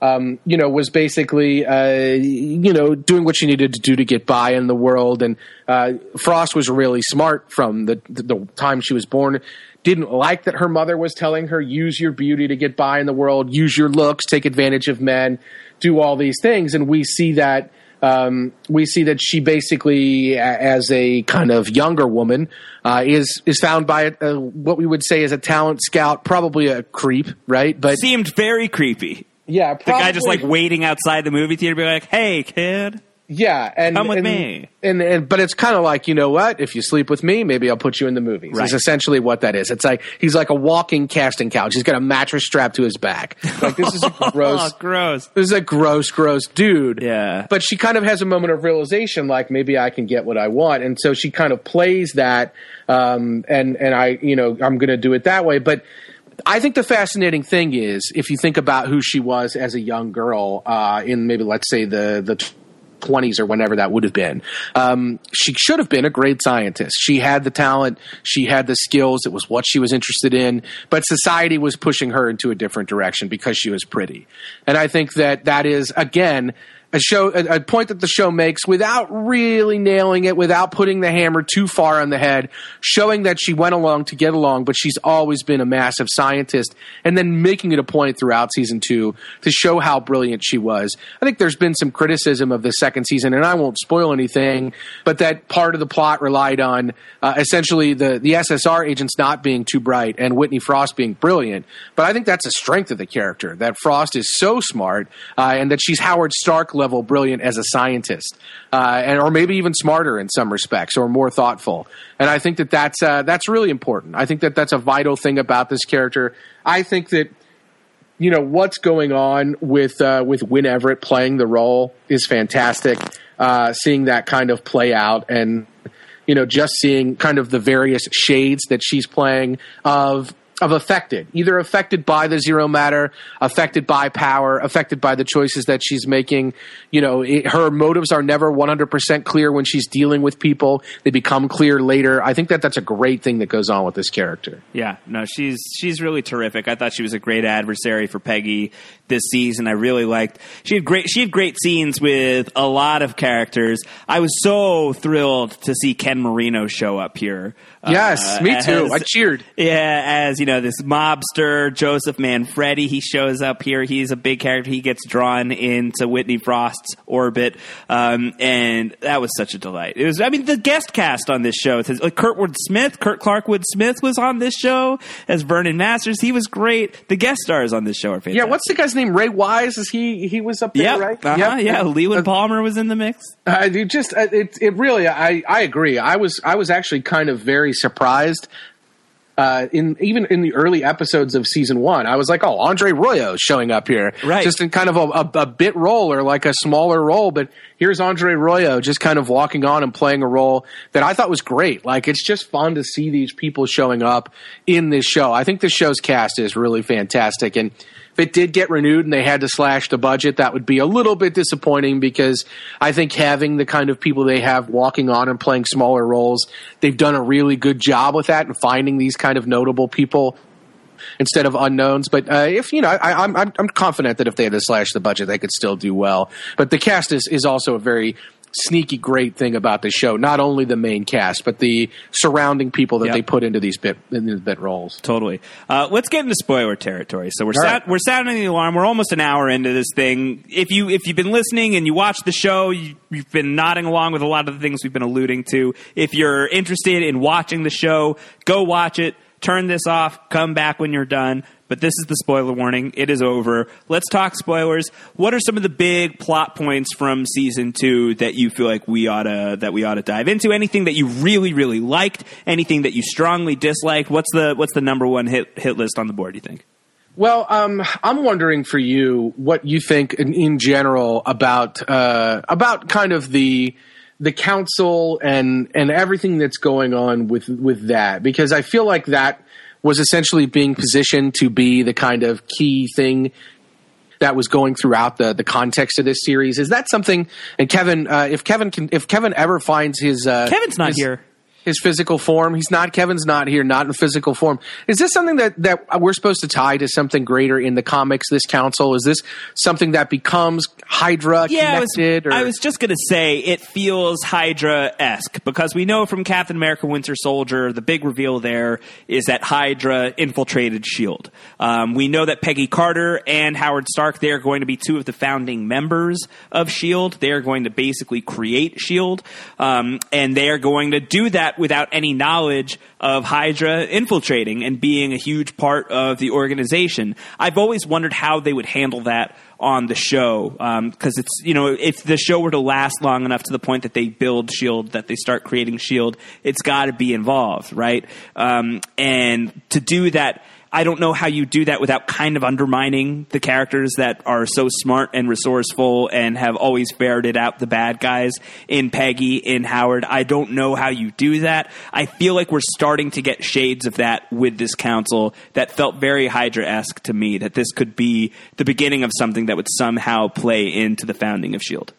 um, you know, was basically, uh, you know, doing what she needed to do to get by in the world. And uh, Frost was really smart from the, the time she was born. Didn't like that her mother was telling her, use your beauty to get by in the world, use your looks, take advantage of men, do all these things. And we see that. Um, we see that she basically, as a kind of younger woman, uh, is is found by a, a, what we would say is a talent scout, probably a creep, right? But seemed very creepy. Yeah, probably. the guy just like waiting outside the movie theater, be like, "Hey, kid." Yeah, and come with and, me. And, and but it's kind of like you know what? If you sleep with me, maybe I'll put you in the movies. Right. Is essentially what that is. It's like he's like a walking casting couch. He's got a mattress strapped to his back. Like this is a gross, oh, gross. This is a gross, gross dude. Yeah. But she kind of has a moment of realization, like maybe I can get what I want, and so she kind of plays that. Um, and and I, you know, I'm going to do it that way, but I think the fascinating thing is if you think about who she was as a young girl uh, in maybe let's say the the 20s or whenever that would have been. Um, she should have been a great scientist. She had the talent, she had the skills, it was what she was interested in, but society was pushing her into a different direction because she was pretty. And I think that that is, again, a show a, a, point that the show makes without really nailing it without putting the hammer too far on the head showing that she went along to get along but she's always been a massive scientist and then making it a point throughout season 2 to show how brilliant she was. I think there's been some criticism of the second season and i won't spoil anything but that part of the plot relied on uh, essentially the the ssr agents not being too bright and whitney frost being brilliant. But i think that's a strength of the character that frost is so smart uh, and that she's howard stark level brilliant as a scientist, uh, and or maybe even smarter in some respects, or more thoughtful. And I think that that's uh, that's really important. I think that that's a vital thing about this character. I think that you know what's going on with uh, with Wynn Everett playing the role is fantastic. Uh, seeing that kind of play out and you know just seeing kind of the various shades that she's playing of of affected, either affected by the zero matter, affected by power, affected by the choices that she's making. You know, it, her motives are never 100% clear when she's dealing with people. They become clear later. I think that that's a great thing that goes on with this character. Yeah, no, she's she's really terrific. I thought she was a great adversary for Peggy this season. I really liked. She had great she had great scenes with a lot of characters. I was so thrilled to see Ken Marino show up here. Yes, uh, me too. As, I cheered. Yeah, as you know, this mobster Joseph Manfredi, he shows up here. He's a big character. He gets drawn into Whitney Frost's orbit, um, and that was such a delight. It was. I mean, the guest cast on this show, like Kurtwood Smith, Kurt Clarkwood Smith was on this show as Vernon Masters. He was great. The guest stars on this show are fantastic. Yeah, what's the guy's name? Ray Wise? Is he? He was up there, yep. right? Uh-huh, yep. Yeah, Leland uh, Palmer was in the mix. Uh, it just uh, it it really. I I agree. I was I was actually kind of very surprised. Uh, in even in the early episodes of season one, I was like, "Oh, Andre Royo showing up here, right? Just in kind of a, a, a, bit role or like a smaller role." But here's Andre Royo just kind of walking on and playing a role that I thought was great. Like it's just fun to see these people showing up in this show. I think the show's cast is really fantastic, and if it did get renewed and they had to slash the budget, that would be a little bit disappointing because I think having the kind of people they have walking on and playing smaller roles, they've done a really good job with that and finding these kind of notable people instead of unknowns. But uh, if you know, I, I'm I'm I'm confident that if they had to slash the budget, they could still do well. But the cast is is also a very sneaky great thing about the show. Not only the main cast, but the surrounding people that Yep. they put into these bit in these bit roles. Totally. Uh, let's get into spoiler territory. So we're sou- right. we're sounding the alarm. We're almost an hour into this thing. If you if you've been listening and you watch the show, you, you've been nodding along with a lot of the things we've been alluding to. If you're interested in watching the show, go watch it. Turn this off. Come back when you're done. But this is the spoiler warning. It is over. Let's talk spoilers. What are some of the big plot points from season two that you feel like we oughta that we oughta dive into? Anything that you really really liked? Anything that you strongly disliked? What's the what's the number one hit hit list on the board? You think? Well, um, I'm wondering for you what you think in, in general about uh, about kind of the the council and and everything that's going on with with that because I feel like that was essentially being positioned to be the kind of key thing that was going throughout the the context of this series. Is that something? And Kevin, uh, if Kevin can, if Kevin ever finds his uh, Kevin's not his- here. His physical form. He's not. Kevin's not here. Not in physical form. Is this something that that we're supposed to tie to something greater in the comics? This council is this something that becomes Hydra Yeah, I was, or I was just going to say it feels Hydra esque because we know from Captain America Winter Soldier, the big reveal there is that Hydra infiltrated S.H.I.E.L.D. Um, we know that Peggy Carter and Howard Stark, they are going to be two of the founding members of S.H.I.E.L.D. They are going to basically create S.H.I.E.L.D., um, and they are going to do that without any knowledge of Hydra infiltrating and being a huge part of the organization. I've always wondered how they would handle that on the show because it's you know if the show were to last long enough to the point that they build shield that they start creating shield it's got to be involved right um, and to do that i don't know how you do that without kind of undermining the characters that are so smart and resourceful and have always ferreted out the bad guys in peggy in howard. I don't know how you do that. I feel like we're starting to get shades of that with this council that felt very hydra-esque to me that this could be the beginning of something that would somehow play into the founding of shield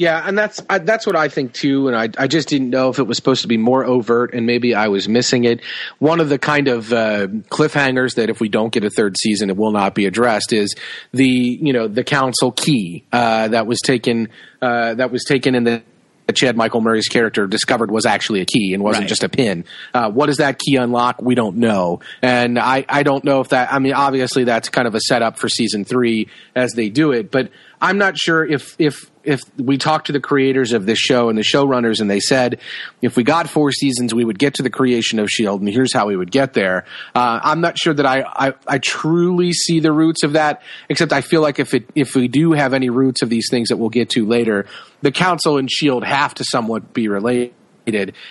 Yeah, and that's I, that's what I think too. And I I just didn't know if it was supposed to be more overt, and maybe I was missing it. One of the kind of uh, cliffhangers that if we don't get a third season, it will not be addressed is the you know the council key uh, that was taken uh, that was taken in the. that Chad Michael Murray's character discovered was actually a key and wasn't Right. just a pin. Uh, what does that key unlock? We don't know, and I, I don't know if that. I mean, obviously that's kind of a setup for season three as they do it, but I'm not sure if if if we talked to the creators of this show and the showrunners and they said if we got four seasons we would get to the creation of Shield and here's how we would get there. Uh, I'm not sure that I, I I truly see the roots of that. Except I feel like if it if we do have any roots of these things that we'll get to later, the Council and Shield have to somewhat be related.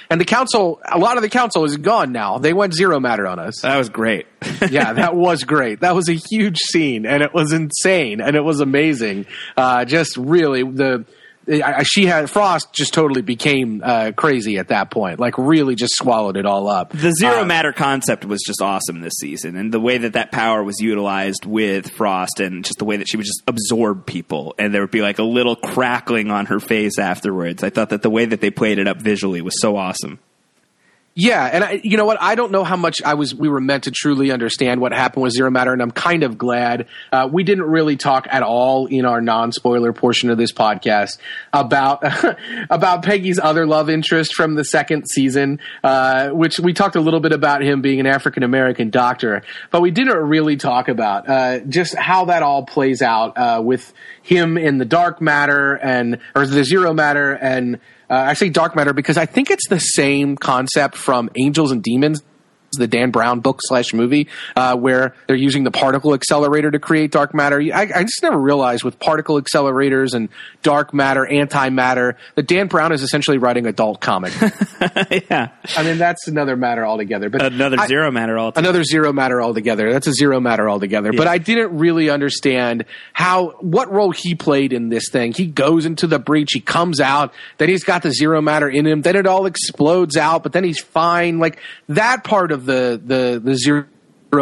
And the council, a lot of the council is gone now. They went zero matter on us that was great yeah, that was great. That was a huge scene, and it was insane, and it was amazing. Uh, just really the. I, she had Frost just totally became uh, crazy at that point, like really just swallowed it all up. The zero Uh, matter concept was just awesome this season, and the way that that power was utilized with Frost, and just the way that she would just absorb people, and there would be like a little crackling on her face afterwards. I thought that the way that they played it up visually was so awesome. Yeah, and I, you know what? I don't know how much I was. We were meant to truly understand what happened with Zero Matter, and I'm kind of glad uh, we didn't really talk at all in our non-spoiler portion of this podcast about about Peggy's other love interest from the second season, uh, which we talked a little bit about him being an African American doctor, but we didn't really talk about uh, just how that all plays out uh, with him in the dark matter and or the Zero Matter and. Uh, I say dark matter because I think it's the same concept from Angels and Demons, the Dan Brown book slash movie, uh, where they're using the particle accelerator to create dark matter. I, I just never realized with particle accelerators and dark matter, antimatter, that Dan Brown is essentially writing adult comic. yeah, I mean, that's another matter altogether. But another I- zero matter altogether. another zero matter altogether. That's a zero matter altogether. But I didn't really understand how what role he played in this thing. He goes into the breach, he comes out, then he's got the zero matter in him, then it all explodes out, but then he's fine. Like that part of the the the zero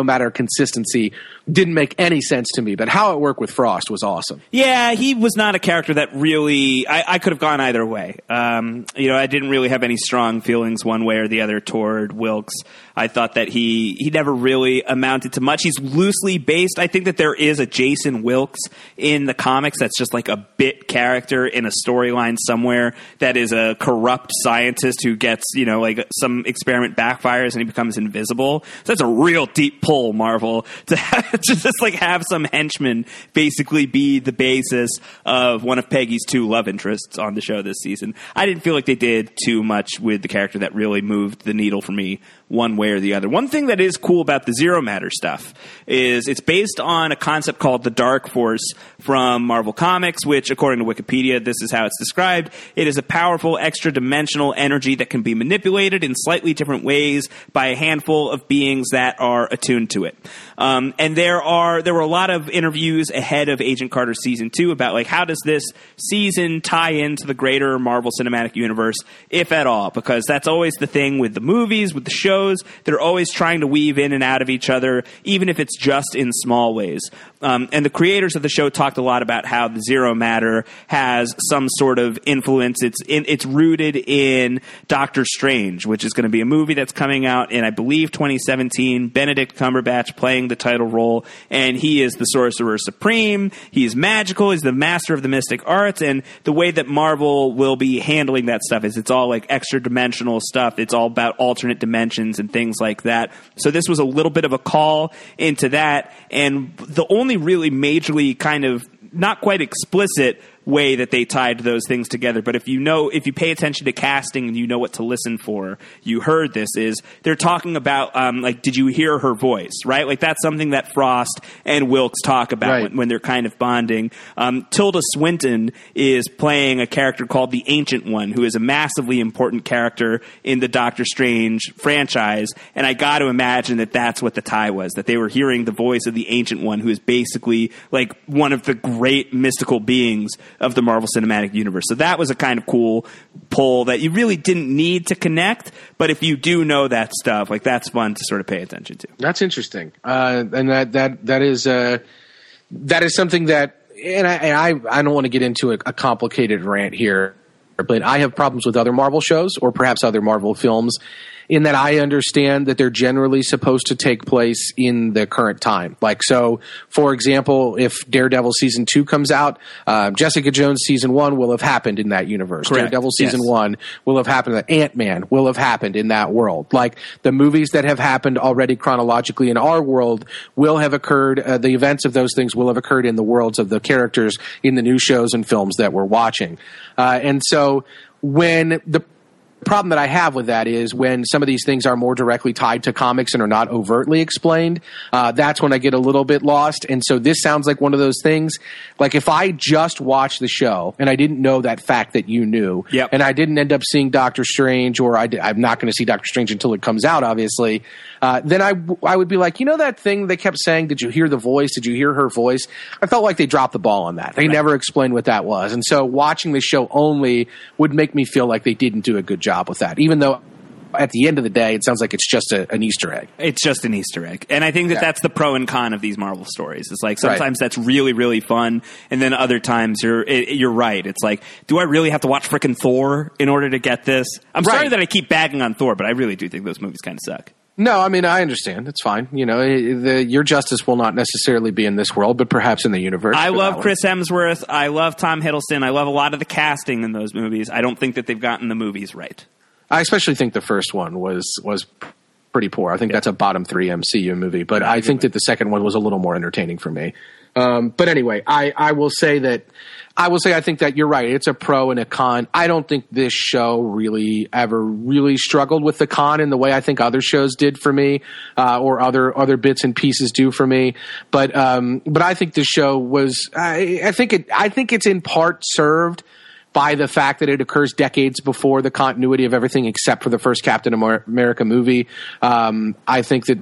matter consistency didn't make any sense to me. But how it worked with Frost was awesome. Yeah, he was not a character that really. I, I could have gone either way. Um, you know, I didn't really have any strong feelings one way or the other toward Wilkes. I thought that he he never really amounted to much. He's loosely based. I think that there is a Jason Wilkes in the comics that's just like a bit character in a storyline somewhere that is a corrupt scientist who gets you know like some experiment backfires and he becomes invisible. So that's a real deep pull, Marvel, to have, to just like have some henchman basically be the basis of one of Peggy's two love interests on the show this season. I didn't feel like they did too much with the character that really moved the needle for me one way or the other. One thing that is cool about the Zero Matter stuff is it's based on a concept called the Dark Force from Marvel Comics, which, according to Wikipedia, this is how it's described. It is a powerful extra dimensional energy that can be manipulated in slightly different ways by a handful of beings that are attuned to it. Um, and there are there were a lot of interviews ahead of Agent Carter season two about like how does this season tie into the greater Marvel Cinematic Universe, if at all, because that's always the thing with the movies, with the shows. They're always trying to weave in and out of each other, even if it's just in small ways. Um, and the creators of the show talked a lot about how the Zero Matter has some sort of influence. It's in, it's rooted in Doctor Strange, which is going to be a movie that's coming out in I believe 2017. Benedict Cumberbatch playing the title role, and he is the Sorcerer Supreme. He's magical. He's the master of the mystic arts, and the way that Marvel will be handling that stuff is it's all like extra dimensional stuff. It's all about alternate dimensions and things like that. So this was a little bit of a call into that, and the only really majorly kind of not quite explicit way that they tied those things together. But if you know, if you pay attention to casting and you know what to listen for, you heard this is they're talking about um, like, did you hear her voice? Right, like that's something that Frost and Wilkes talk about Right. when, when they're kind of bonding. Um, Tilda Swinton is playing a character called the Ancient One, who is a massively important character in the Doctor Strange franchise. And I got to imagine that that's what the tie was, that they were hearing the voice of the Ancient One, who is basically like one of the great mystical beings of the Marvel Cinematic Universe. So that was a kind of cool pull that you really didn't need to connect, but if you do know that stuff, like that's fun to sort of pay attention to. That's interesting, uh, and that that that is uh, that is something that, and I and I, I don't want to get into a, a complicated rant here, but I have problems with other Marvel shows or perhaps other Marvel films. In that I understand that they're generally supposed to take place in the current time. Like, so, for example, if Daredevil season two comes out, uh, Jessica Jones season one will have happened in that universe. Correct. Daredevil season Yes. one will have happened. Ant Man will have happened in that world. Like the movies that have happened already chronologically in our world will have occurred. Uh, the events of those things will have occurred in the worlds of the characters in the new shows and films that we're watching. Uh, and so when the problem that I have with that is when some of these things are more directly tied to comics and are not overtly explained, uh, that's when I get a little bit lost. And so this sounds like one of those things. Like if I just watched the show and I didn't know that fact that you knew, Yep. and I didn't end up seeing Doctor Strange, or I am not going to see Doctor Strange until it comes out, obviously, uh, then I would be like, you know that thing they kept saying, did you hear the voice? Did you hear her voice? I felt like they dropped the ball on that. They never explained what that was. And so watching the show only would make me feel like they didn't do a good job with that, even though at the end of the day, it sounds like it's just a, an Easter egg. It's just an Easter egg. And I think that Yeah. that's the pro and con of these Marvel stories. It's like Right. sometimes that's really, really fun. And then other times you're, it, you're right. It's like, do I really have to watch frickin' Thor in order to get this? I'm sorry that I keep bagging on Thor, but I really do think those movies kind of suck. No, I mean I understand. It's fine. You know, eh, the, your justice will not necessarily be in this world, but perhaps in the universe. I love one. Chris Hemsworth. I love Tom Hiddleston. I love a lot of the casting in those movies. I don't think that they've gotten the movies right. I especially think the first one was was pretty poor. I think that's a bottom three MCU movie, but I think that the second one was a little more entertaining for me. Um, but anyway, I, I will say that I will say I think that you're right. It's a pro and a con. I don't think this show really ever really struggled with the con in the way I think other shows did for me, uh, or other other bits and pieces do for me. But um, but I think this show was I, I think it I think it's in part served by the fact that it occurs decades before the continuity of everything except for the first Captain America movie. Um, I think that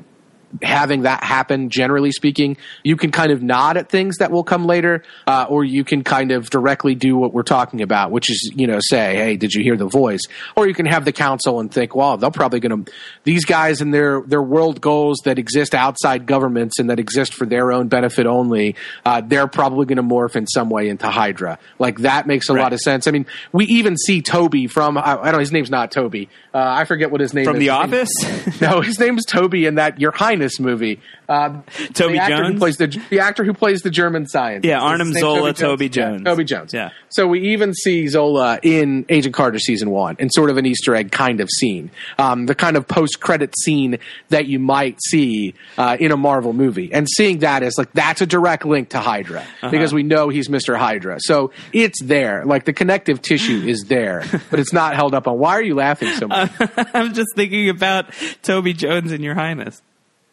having that happen, generally speaking. You can kind of nod at things that will come later, uh, or you can kind of directly do what we're talking about, which is, you know, say, hey, did you hear the voice? Or you can have the council and think, well, they're probably going to, these guys and their, their world goals that exist outside governments and that exist for their own benefit only, uh, they're probably going to morph in some way into Hydra. Like that makes a Right. lot of sense. I mean, we even see Toby from, I, I don't know, his name's not Toby. Uh, I forget what his name From is. The Office? no, his name's Toby and that Your Highness movie. Um, Toby the actor Jones? who plays the the actor who plays the German science. Yeah, Arnim Zola, Toby Yeah, Jones. Toby Jones. Yeah. So we even see Zola in Agent Carter season one, in sort of an Easter egg kind of scene, um, the kind of post credit scene that you might see uh, in a Marvel movie, and seeing that is like that's a direct link to Hydra Uh-huh. because we know he's Mister Hydra, so it's there. Like the connective tissue is there, but it's not held up on. Why are you laughing so much? I'm just thinking about Toby Jones and Your Highness.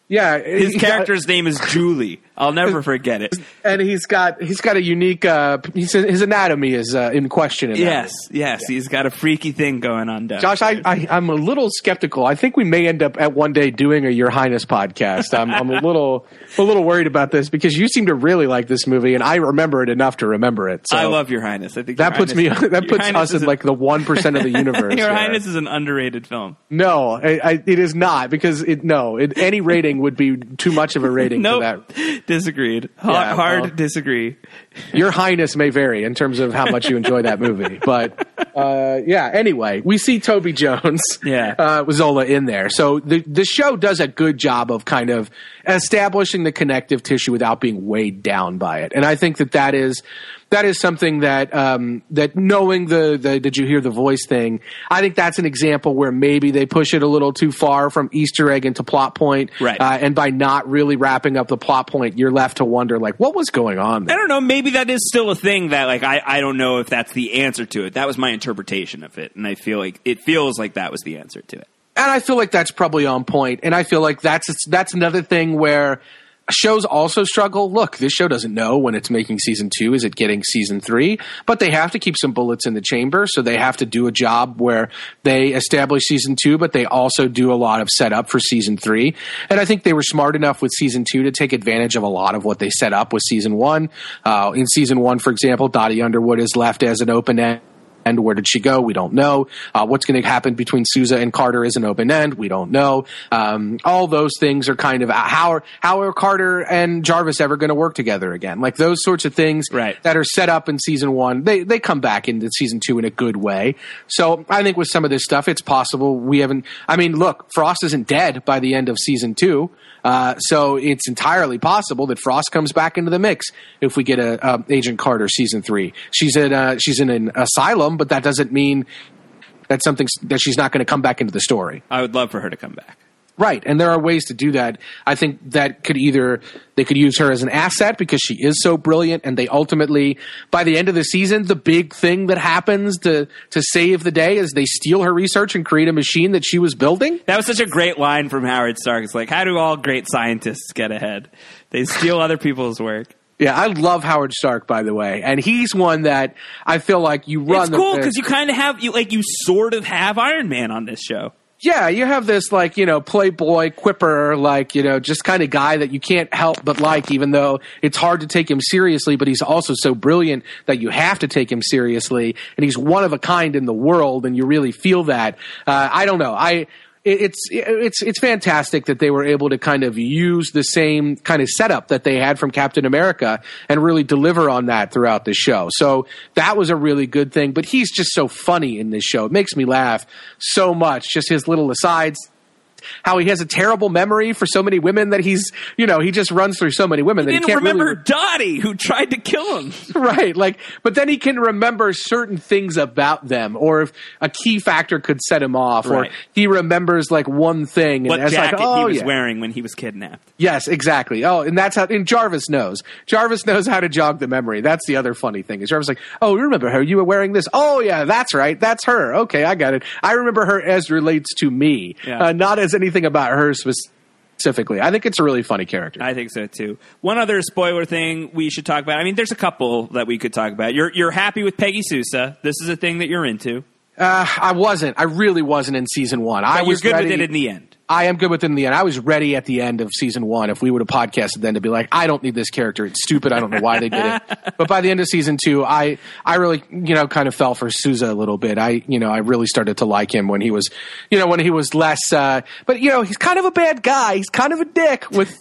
Yeah, His character's name is Julie. I'll never forget it. and he's got he's got a unique uh he's, his anatomy is uh, in question in that Yes, yes, he's got a freaky thing going on down. Josh, I, I I'm a little skeptical. I think we may end up at one day doing a Your Highness podcast. I'm I'm a little a little worried about this because you seem to really like this movie, and I remember it enough to remember it. So I love Your Highness. I think that puts me that puts Highness us in like the one percent of the universe. Your there. Highness is an underrated film. No, I, I, it is not because it no it, any rating would be too much of a rating Nope, for that. disagreed. Hard, Yeah, hard well- disagree. Your Highness may vary in terms of how much you enjoy that movie, but uh, yeah. Anyway, we see Toby Jones, Yeah. uh, with Zola in there. So the the show does a good job of kind of establishing the connective tissue without being weighed down by it, and I think that that is that is something that um, that knowing the, the did you hear the voice thing, I think that's an example where maybe they push it a little too far from Easter egg into plot point, Right. Uh, and by not really wrapping up the plot point, you're left to wonder like what was going on there. I don't know. Maybe that is still a thing that, like, I, I don't know if that's the answer to it. That was my interpretation of it, and I feel like it feels like that was the answer to it. and I feel like that's probably on point. And I feel like that's that's another thing where shows also struggle. Look, this show doesn't know when it's making season two. Is it getting season three? But they have to keep some bullets in the chamber, so they have to do a job where they establish season two, but they also do a lot of setup for season three. And I think they were smart enough with season two to take advantage of a lot of what they set up with season one. Uh, in season one, for example, Dottie Underwood is left as an open end end. Where did she go? We don't know. Uh, what's going to happen between Sousa and Carter is an open end. We don't know. Um, all those things are kind of how are, how are Carter and Jarvis ever going to work together again? Like those sorts of things Right. that are set up in season one, they they come back into season two in a good way. So I think with some of this stuff, it's possible we haven't. I mean, look, Frost isn't dead by the end of season two. Uh, so it's entirely possible that Frost comes back into the mix if we get a, a Agent Carter season three. She's in uh, she's in an asylum, but that doesn't mean that's something that she's not going to come back into the story. I would love for her to come back. Right, and there are ways to do that. I think that could either they could use her as an asset because she is so brilliant, and they ultimately, by the end of the season, the big thing that happens to to save the day is they steal her research and create a machine that she was building. That was such a great line from Howard Stark. It's like, how do all great scientists get ahead? They steal other people's work. Yeah, I love Howard Stark, by the way, and he's one that I feel like you run. It's cool because you kind of have you like you sort of have Iron Man on this show. Yeah, you have this like, you know, playboy quipper, like, you know, just kind of guy that you can't help but like, even though it's hard to take him seriously, but he's also so brilliant that you have to take him seriously. And he's one of a kind in the world, and you really feel that. Uh, I don't know. I, it's it's it's fantastic that they were able to kind of use the same kind of setup that they had from Captain America and really deliver on that throughout the show. So that was a really good thing. But he's just so funny in this show; it makes me laugh so much. Just his little asides. How he has a terrible memory for so many women that he's, you know, he just runs through so many women that he didn't can't remember really Dottie who tried to kill him. right like but then he can remember certain things about them or if a key factor could set him off Right. or he remembers like one thing and What it's jacket like oh he was yeah. wearing when he was kidnapped. yes exactly oh and that's how and jarvis knows jarvis knows how to jog the memory that's the other funny thing is jarvis like oh you remember her you were wearing this oh yeah that's right that's her okay i got it i remember her as relates to me Yeah. uh, not as anything about her specifically i think it's a really funny character I think so too. One other spoiler thing we should talk about. I mean, there's a couple that we could talk about. You're you're happy with Peggy Sousa. This is a thing that you're into. uh, i wasn't i really wasn't in season one i was good ready, with it in the end. I am good with it in the end. I was ready at the end of season one if we would have podcasted then to be like, I don't need this character. It's stupid. I don't know why they did it. But by the end of season two, I I really you know kind of fell for Sousa a little bit. I you know I really started to like him when he was you know when he was less. Uh, but you know he's kind of a bad guy. He's kind of a dick with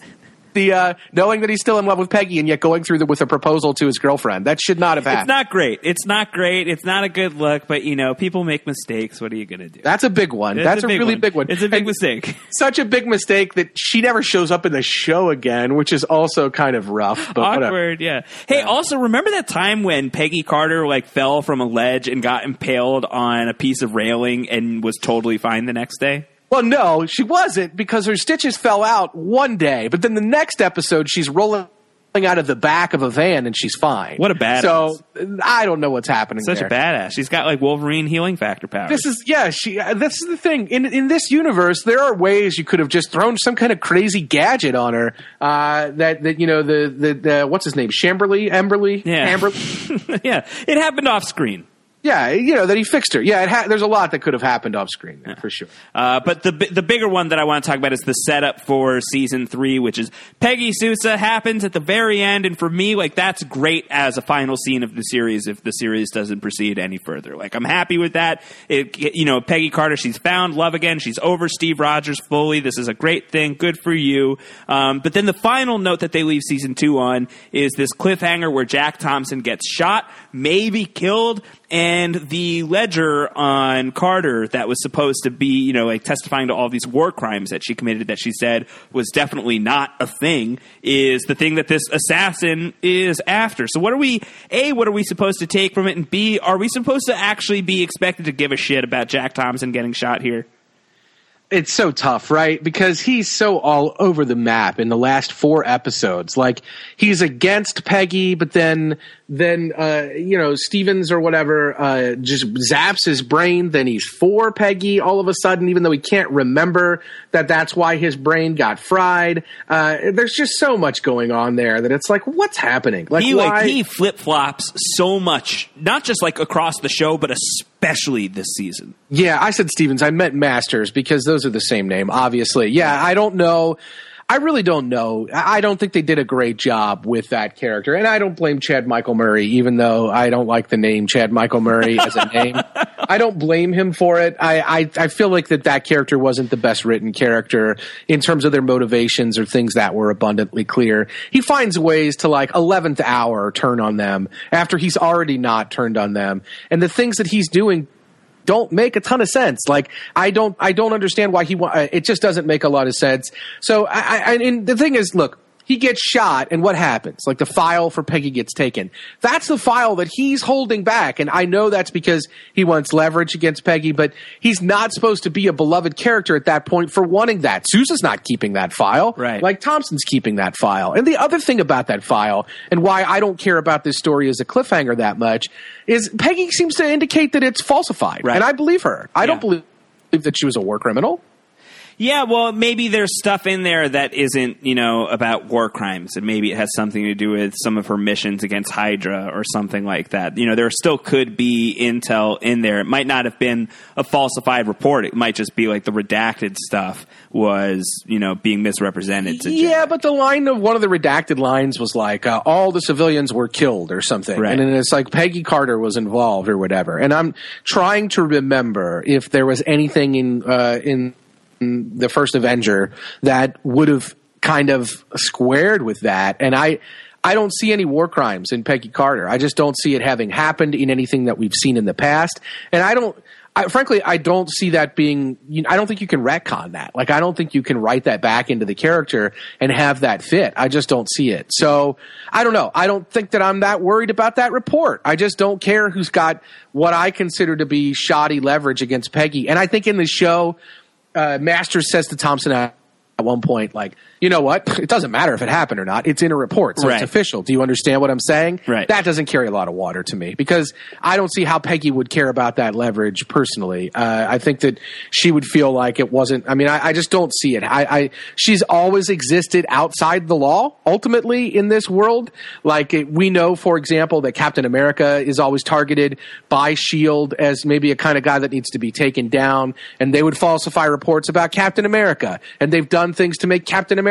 the uh, knowing that he's still in love with Peggy and yet going through the, with a proposal to his girlfriend. That should not have happened. It's not great. It's not great. It's not a good look, but you know, people make mistakes. What are you going to do? That's a big one. It's That's a a, big really one. big one. It's a big And mistake. Such a big mistake that she never shows up in the show again, which is also kind of rough. But whatever. Awkward, yeah. Hey, also remember that time when Peggy Carter like fell from a ledge and got impaled on a piece of railing and was totally fine the next day? Well, no, she wasn't because her stitches fell out one day, but then the next episode she's rolling out of the back of a van and she's fine. What a badass. So I don't know what's happening. Such there. a badass. She's got like Wolverine healing factor powers. This is yeah. She. Uh, this is the thing. In in this universe, there are ways you could have just thrown some kind of crazy gadget on her. Uh, that that you know the the, the what's his name Chamberlain Emberly Yeah. Amberly. yeah, it happened off screen. Yeah, you know that he fixed her. Yeah, it ha- there's a lot that could have happened off screen there, for sure. Uh, but the the bigger one that I want to talk about is the setup for season three, which is Peggy Sousa happens at the very end, and for me, like that's great as a final scene of the series. If the series doesn't proceed any further, like I'm happy with that. It, you know, Peggy Carter, she's found love again. She's over Steve Rogers fully. This is a great thing. Good for you. Um, but then the final note that they leave season two on is this cliffhanger where Jack Thompson gets shot, maybe killed, and the ledger on Carter that was supposed to be, you know, like testifying to all these war crimes that she committed that she said was definitely not a thing is the thing that this assassin is after. So what are we A, what are we supposed to take from it? And B, are we supposed to actually be expected to give a shit about Jack Thompson getting shot here? It's so tough, right? Because he's so all over the map in the last four episodes. Like he's against Peggy, but then then uh, you know Stevens or whatever uh, just zaps his brain. Then he's for Peggy all of a sudden, even though he can't remember that that's why his brain got fried. Uh, there's just so much going on there that it's like, what's happening? Like, He like he flip flops so much, not just like across the show, but especially this season. Yeah, I said Stevens. I meant Masters because those are the same name, obviously. Yeah, I don't know. I really don't know. I don't think they did a great job with that character. And I don't blame Chad Michael Murray, even though I don't like the name Chad Michael Murray as a name. I don't blame him for it. I, I, I feel like that that character wasn't the best written character in terms of their motivations or things that were abundantly clear. He finds ways to like 11th hour turn on them after he's already not turned on them. And the things that he's doing don't make a ton of sense. Like I don't, I don't understand why he. wa- uh, It just doesn't make a lot of sense. So I, I and the thing is, look, he gets shot, and what happens? Like the file for Peggy gets taken. That's the file that he's holding back, and I know that's because he wants leverage against Peggy, but he's not supposed to be a beloved character at that point for wanting that. Sousa's not keeping that file, Right. Like Thompson's keeping that file. And the other thing about that file, and why I don't care about this story as a cliffhanger that much, is Peggy seems to indicate that it's falsified. Right. And I believe her. I Yeah. don't believe that she was a war criminal. Yeah, well, maybe there's stuff in there that isn't, you know, about war crimes, and maybe it has something to do with some of her missions against Hydra or something like that. You know, there still could be intel in there. It might not have been a falsified report. It might just be like the redacted stuff was, you know, being misrepresented. Yeah, but the line of one of the redacted lines was like, uh, all the civilians were killed or something. Right. And then it's like Peggy Carter was involved or whatever. And I'm trying to remember if there was anything in, uh, in the first Avenger that would have kind of squared with that. And I, I don't see any war crimes in Peggy Carter. I just don't see it having happened in anything that we've seen in the past. And I don't, I, frankly, I don't see that being. You I don't think you can retcon that. Like, I don't think you can write that back into the character and have that fit. I just don't see it. So, I don't know. I don't think that I'm that worried about that report. I just don't care who's got what I consider to be shoddy leverage against Peggy. And I think in the show, uh, Masters says to Thompson out at one point like you know what? It doesn't matter if it happened or not. It's in a report so Right. it's official. Do you understand what i'm saying? Right. that doesn't carry a lot of water to me because i don't see how peggy would care about that leverage personally. Uh, i think that she would feel like it wasn't i mean i, I just don't see it. I, I she's always existed outside the law ultimately in this world. Like it, we know for example that captain america is always targeted by shield as maybe a kind of guy that needs to be taken down and they would falsify reports about captain america and they've done things to make captain america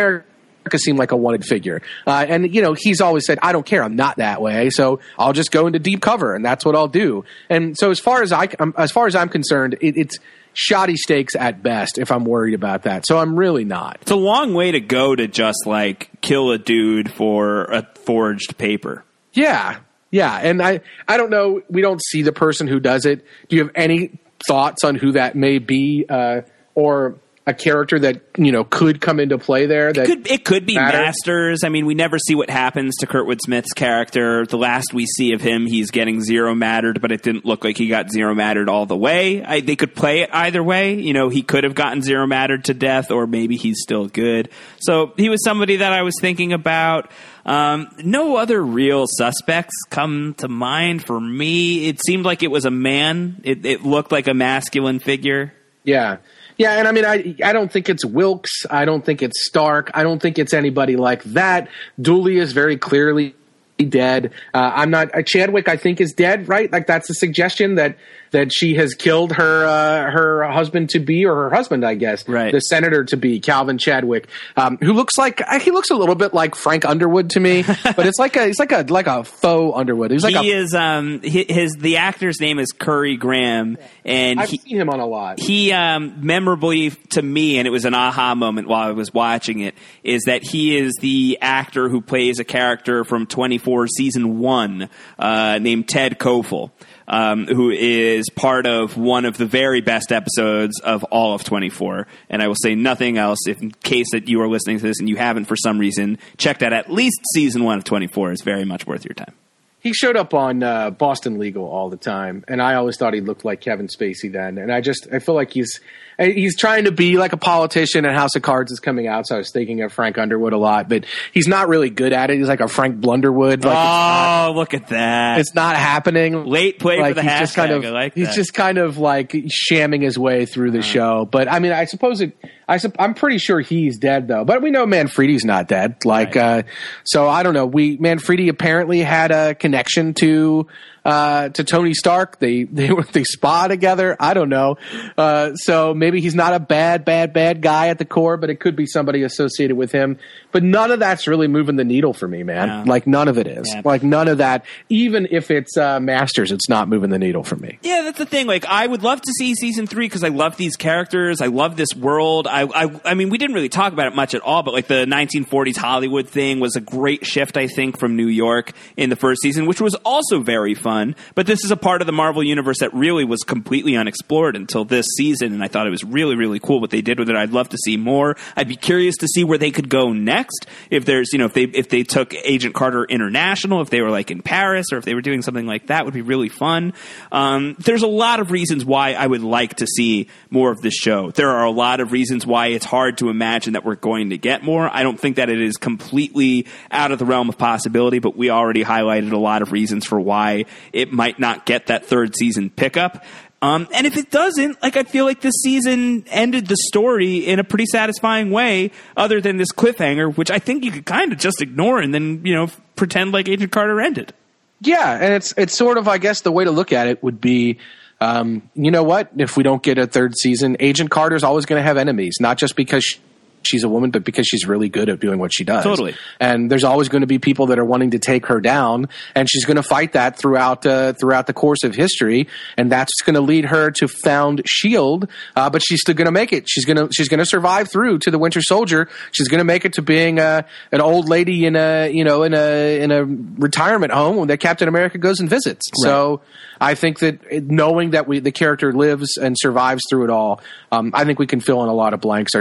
seem like a wanted figure. Uh, and, you know, he's always said, I don't care. I'm not that way. So I'll just go into deep cover and that's what I'll do. And so as far as I, um, as far as I'm concerned, it, it's shoddy stakes at best if I'm worried about that. So I'm really not. It's a long way to go to just like kill a dude for a forged paper. Yeah. Yeah. And I, I don't know. We don't see the person who does it. Do you have any thoughts on who that may be? Uh, or a character that, you know, could come into play there that Could it could be matter? Masters? I mean, we never see what happens to Kurtwood Smith's character. The last we see of him, he's getting zero mattered, but it didn't look like he got zero mattered all the way. I, they could play it either way. You know, he could have gotten zero mattered to death, or maybe he's still good. So he was somebody that I was thinking about. Um, no other real suspects come to mind for me. It seemed like it was a man. It, it looked like a masculine figure. Yeah. Yeah, and I mean, I I don't think it's Wilkes. I don't think it's Stark. I don't think it's anybody like that. Dooley is very clearly dead. Uh, I'm not. Uh, Chadwick, I think, is dead. Right? Like that's a suggestion that that she has killed her uh, her husband to be or her husband, I guess, Right. the senator to be Calvin Chadwick, um, who looks like uh, he looks a little bit like Frank Underwood to me, but it's like a it's like a like a faux Underwood. He's like he a, is um hi- his the actor's name is Currie Graham and I've he seen him on a lot. he um memorably to me and it was an aha moment while I was watching it is that he is the actor who plays a character from 24 season 1 uh named Ted Cofell. Um, who is part of one of the very best episodes of all of 24. And I will say nothing else if in case that you are listening to this and you haven't for some reason checked out at least season one of 24 is very much worth your time. He showed up on uh, Boston Legal all the time, and I always thought he looked like Kevin Spacey then. And I just I feel like he's he's trying to be like a politician, and House of Cards is coming out, so I was thinking of Frank Underwood a lot, but he's not really good at it. He's like a Frank Blunderwood. Like oh, look at that. it's, not, happening. Late play like for the he's just kind hashtag. of I like he's that. just kind of like shamming his way through the show. But I mean, I suppose it. I I'm pretty sure he's dead though. But we know Manfredi's not dead. Like, uh, so I don't know. We Manfredi apparently had a connection to uh, to Tony Stark. They they were they spa together. I don't know. Uh, so maybe he's not a bad bad bad guy at the core, but it could be somebody associated with him. But none of that's really moving the needle for me, man. Yeah. Like none of it is. Yeah. Like none of that. Even if it's uh, Masters, it's not moving the needle for me. Yeah, that's the thing. Like, I would love to see season three because I love these characters. I love this world. I, I, I mean, we didn't really talk about it much at all, but like the 1940s Hollywood thing was a great shift, I think, from New York in the first season, which was also very fun. But this is a part of the Marvel universe that really was completely unexplored until this season, and I thought it was really, really cool what they did with it. I'd love to see more. I'd be curious to see where they could go next. If there's, you know, if they if they took Agent Carter international, if they were like in Paris, or if they were doing something like that, would be really fun. Um, there's a lot of reasons why I would like to see more of this show. There are a lot of reasons why it's hard to imagine that we're going to get more. I don't think that it is completely out of the realm of possibility, but we already highlighted a lot of reasons for why it might not get that third season pickup. Um, and if it doesn't, like I feel like this season ended the story in a pretty satisfying way, other than this cliffhanger, which I think you could kind of just ignore and then you know pretend like Agent Carter ended. Yeah, and it's it's sort of I guess the way to look at it would be, um, you know what? If we don't get a third season, Agent Carter's always going to have enemies, not just because she's a woman, but because she's really good at doing what she does. Totally. And there's always going to be people that are wanting to take her down, and she's going to fight that throughout uh, throughout the course of history, and that's going to lead her to found Shield. Uh, but she's still going to make it. She's going to she's going to survive through to the Winter Soldier. She's going to make it to being a, an old lady in a you know in a in a retirement home that Captain America goes and visits. So I think that knowing that we the character lives and survives through it all, um, I think we can fill in a lot of blanks.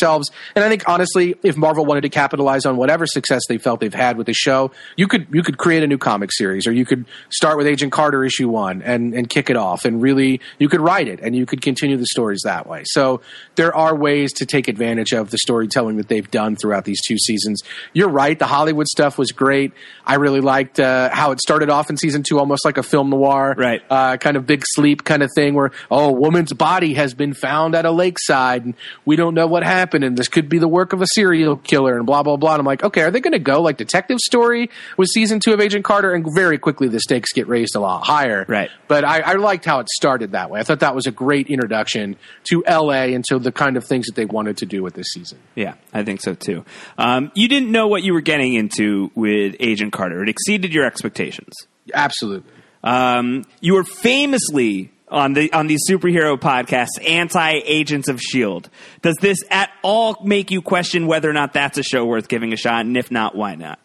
Themselves. And I think honestly, if Marvel wanted to capitalize on whatever success they felt they've had with the show, you could you could create a new comic series, or you could start with Agent Carter issue one and and kick it off, and really you could write it, and you could continue the stories that way. So there are ways to take advantage of the storytelling that they've done throughout these two seasons. You're right, the Hollywood stuff was great. I really liked uh, how it started off in season two, almost like a film noir, Right. Uh, kind of big sleep kind of thing, where oh, a woman's body has been found at a lakeside, and we don't know what happened, and this could be the work of a serial killer, and blah blah blah. And I'm like, okay, are they going to go like detective story with season two of Agent Carter? And very quickly the stakes get raised a lot higher, Right. But I, I liked how it started that way. I thought that was a great introduction to LA and to the kind of things that they wanted to do with this season. Yeah, I think so too. Um, you didn't know what you were getting into with Agent Carter. It exceeded your expectations. Absolutely. Um, you were famously on the on these superhero podcasts anti Agents of Shield. Does this at all make you question whether or not that's a show worth giving a shot? And if not, why not?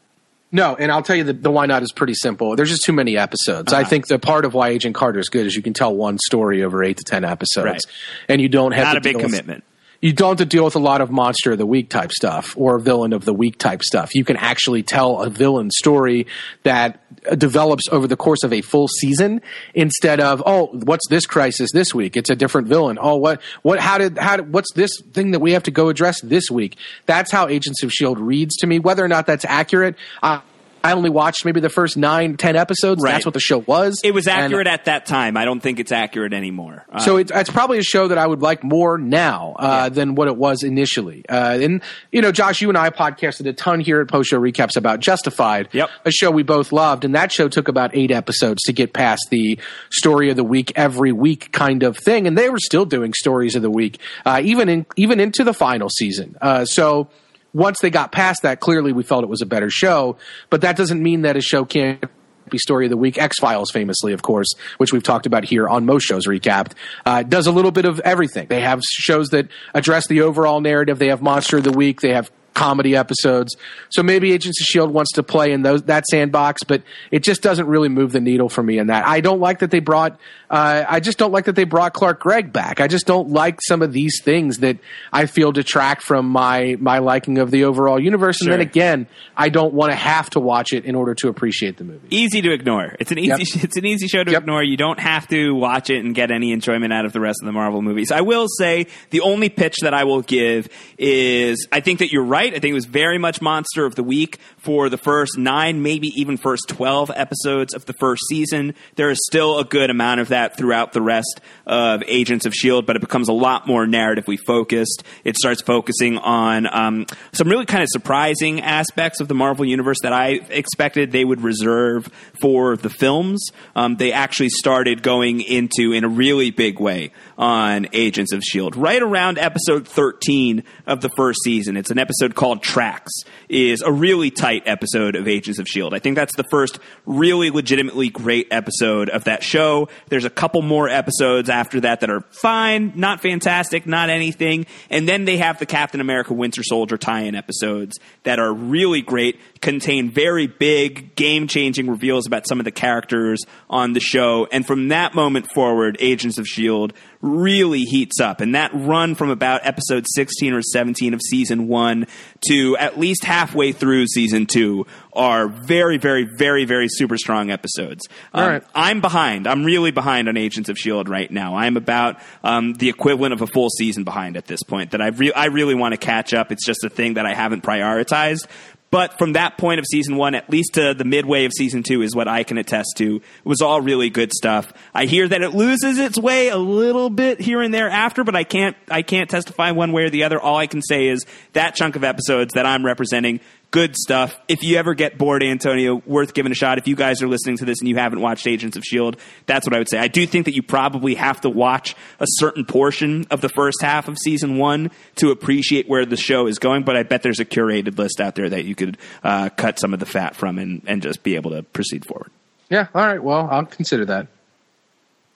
No, and I'll tell you the, the why not is pretty simple. There's just too many episodes. I uh-huh. think the part of why Agent Carter is good is you can tell one story over eight to ten episodes, Right. and you don't have Not a big with- commitment. You don't have to deal with a lot of monster of the week type stuff or villain of the week type stuff. You can actually tell a villain story that develops over the course of a full season instead of oh what's this crisis this week? It's a different villain. Oh what what how did how did, what's this thing that we have to go address this week? That's how agents of shield reads to me. Whether or not that's accurate I I only watched maybe the first nine, ten episodes. Right. That's what the show was. It was And- accurate at that time. I don't think it's accurate anymore. Uh, so it's, it's probably a show that I would like more now uh, than what it was initially. Uh, and you know, Josh, you and I podcasted a ton here at Post Show Recaps about Justified, Yep. a show we both loved, and that show took about eight episodes to get past the story of the week every week kind of thing, and they were still doing stories of the week uh, even in even into the final season. Uh, so. Once they got past that, clearly we felt it was a better show, but that doesn't mean that a show can't be story of the week. X Files, famously, of course, which we've talked about here on Post Show Recaps, uh, does a little bit of everything. They have shows that address the overall narrative. They have Monster of the Week. They have comedy episodes. So maybe Agents of Shield wants to play in those that sandbox, but it just doesn't really move the needle for me in that. I don't like that they brought. Uh, I just don't like that they brought Clark Gregg back. I just don't like some of these things that I feel detract from my my liking of the overall universe. And then again, I don't want to have to watch it in order to appreciate the movie. easy to ignore. It's an easy Yep. it's an easy show to Yep. ignore. You don't have to watch it and get any enjoyment out of the rest of the Marvel movies. I will say the only pitch that I will give is I think that you're right. I think it was very much monster of the week for the first 9, maybe even first 12 episodes of the first season. There is still a good amount of that throughout the rest of Agents of Shield, but it becomes a lot more narratively focused. It starts focusing on um, some really kind of surprising aspects of the Marvel universe that I expected they would reserve for the films. Um, they actually started going into in a really big way on Agents of Shield right around episode 13 of the first season. It's an episode called Tracks. is a really tight episode of Agents of Shield. I think that's the first really legitimately great episode of that show. There's a couple more episodes after that that are fine, not fantastic, not anything, and then they have the Captain America Winter Soldier tie-in episodes that are really great, contain very big game-changing reveals about some of the characters on the show, and from that moment forward, Agents of Shield really heats up. And that run from about episode 16 or 17 of season one to at least halfway through season two are very, very, very, very super strong episodes. Um, All right. I'm behind. I'm really behind on Agents of Shield right now. I'm about um, the equivalent of a full season behind at this point. That I re- I really want to catch up. It's just a thing that I haven't prioritized. But from that point of season one, at least to the midway of season two, is what I can attest to. It was all really good stuff. I hear that it loses its way a little bit here and there after, but I can't I can't testify one way or the other. All I can say is that chunk of episodes that I'm representing good stuff. If you ever get bored, Antonio, worth giving a shot. If you guys are listening to this and you haven't watched Agents of S.H.I.E.L.D., that's what I would say. I do think that you probably have to watch a certain portion of the first half of season one to appreciate where the show is going, but I bet there's a curated list out there that you could uh, cut some of the fat from and, and just be able to proceed forward. Yeah, all right. Well, I'll consider that.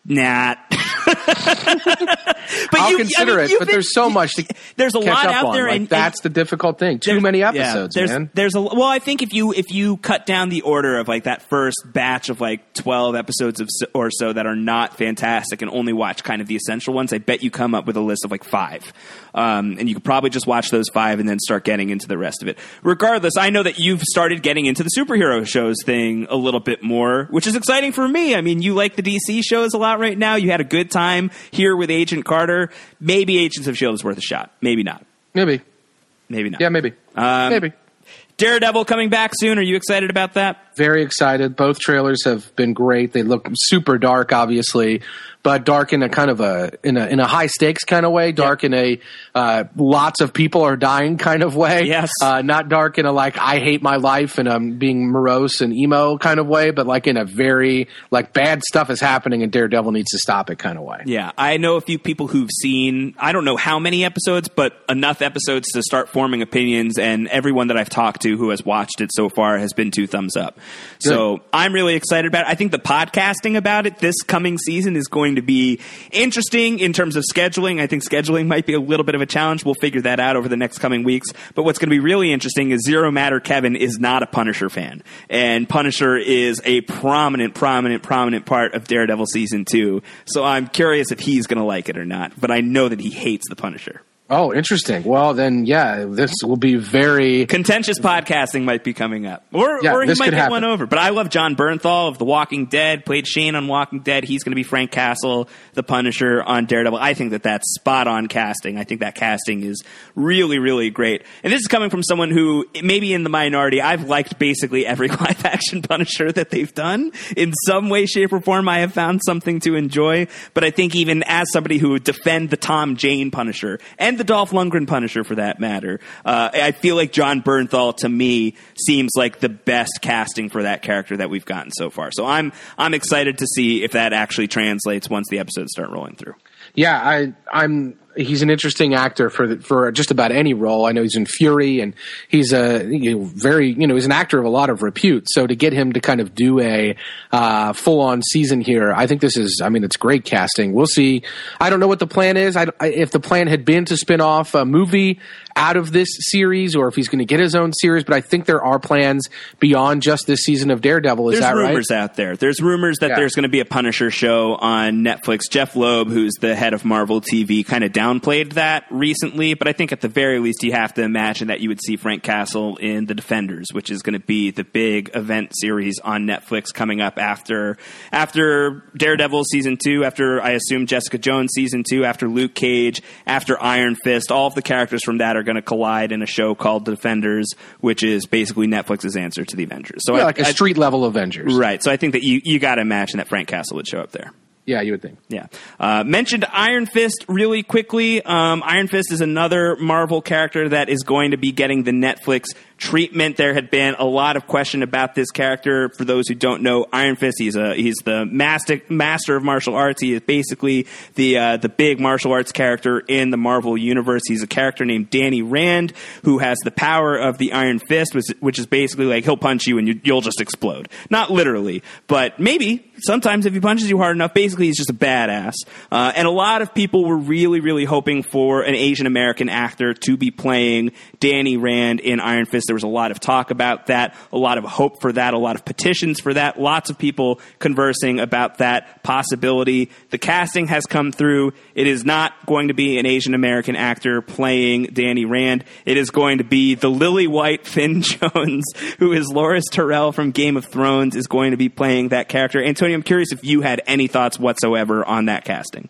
Nah. but I'll you- I consider mean, it, but been- there's so much to There's a catch lot up out on. there, Like, and- that's the difficult thing. Too many yeah, episodes, there's, man. There's a well, I think if you if you cut down the order of like that first batch of like twelve episodes of or so that are not fantastic and only watch kind of the essential ones, I bet you come up with a list of like five, um, and you could probably just watch those five and then start getting into the rest of it. Regardless, I know that you've started getting into the superhero shows thing a little bit more, which is exciting for me. I mean, you like the DC shows a lot right now. You had a good time here with Agent Carter. Maybe Agents of Shield is worth a shot. Maybe not. maybe. Maybe not. Yeah, maybe. Um, maybe. Daredevil coming back soon. Are you excited about that? Very excited. Both trailers have been great. They look super dark, obviously, but dark in a kind of a in a in a high stakes kind of way. Dark in a uh, lots of people are dying kind of way. Yes. Uh, not dark in a like I hate my life and I'm being morose and emo kind of way, but like in a very like bad stuff is happening and Daredevil needs to stop it kind of way. Yeah, I know a few people who've seen, I don't know how many episodes, but enough episodes to start forming opinions, and everyone that I've talked to who has watched it so far has been two thumbs up. So I'm really excited about it. I think the podcasting about it this coming season is going to be interesting in terms of scheduling. I think scheduling might be a little bit of a challenge. We'll figure that out over the next coming weeks. But what's going to be really interesting is Zero Matter Kevin is not a Punisher fan. And Punisher is a prominent, prominent, prominent part of Daredevil season two. So I'm curious if he's going to like it or not. But I know that he hates the Punisher. Oh, interesting. Well, then, yeah, this will be very. Contentious podcasting might be coming up, or Yeah, or he might get happen. one over. But I love Jon Bernthal of The Walking Dead. Played Shane on Walking Dead. He's going to be Frank Castle, the Punisher on Daredevil. I think that that's spot on casting. I think that casting is really really great. And this is coming from someone who maybe in the minority. I've liked basically every live action Punisher that they've done in some way, shape, or form. I have found something to enjoy. But I think even as somebody who would defend the Tom Jane Punisher and the Dolph Lundgren Punisher for that matter, uh, I feel like Jon Bernthal to me seems like the best casting for that character that we've gotten so far. So I'm I'm excited to see if that actually translates once the episodes start rolling through. Yeah, I, I'm. He's an interesting actor for the, for just about any role. I know he's in Fury, and he's a you know, very you know he's an actor of a lot of repute. So to get him to kind of do a uh, full on season here, I think this is. I mean, it's great casting. We'll see. I don't know what the plan is. I, if the plan had been to spin off a movie out of this series, or if he's going to get his own series, but I think there are plans beyond just this season of Daredevil. Is There's that right? There's rumors out there. There's rumors that Yeah. there's going to be a Punisher show on Netflix. Jeph Loeb, who's the head of Marvel TV, kind of downplayed that recently, but I think at the very least you have to imagine that you would see Frank Castle in The Defenders, which is going to be the big event series on Netflix coming up after after Daredevil season 2, after I assume Jessica Jones season 2, after Luke Cage, after Iron Fist. All of the characters from that are going to collide in a show called Defenders, which is basically Netflix's answer to the Avengers. So Yeah, I- like a I- street level Avengers. Right. So I think that you, you got to imagine that Frank Castle would show up there. Yeah, you would think. Yeah. Uh, mentioned Iron Fist really quickly. Um, Iron Fist is another Marvel character that is going to be getting the Netflix treatment. There had been a lot of question about this character. For those who don't know, Iron Fist, he's a he's the master master of martial arts. He is basically the uh, the big martial arts character in the Marvel universe. He's a character named Danny Rand who has the power of the Iron Fist, which, which is basically like he'll punch you and you, you'll just explode. Not literally, but maybe sometimes if he punches you hard enough, basically he's just a badass. Uh, and a lot of people were really, really hoping for an Asian American actor to be playing Danny Rand in Iron Fist. There was a lot of talk about that, a lot of hope for that, a lot of petitions for that, lots of people conversing about that possibility. The casting has come through. It is not going to be an Asian American actor playing Danny Rand. It is going to be the lily white Finn Jones, who is Loras Tyrell from Game of Thrones, is going to be playing that character. Antonio, I'm curious if you had any thoughts whatsoever on that casting.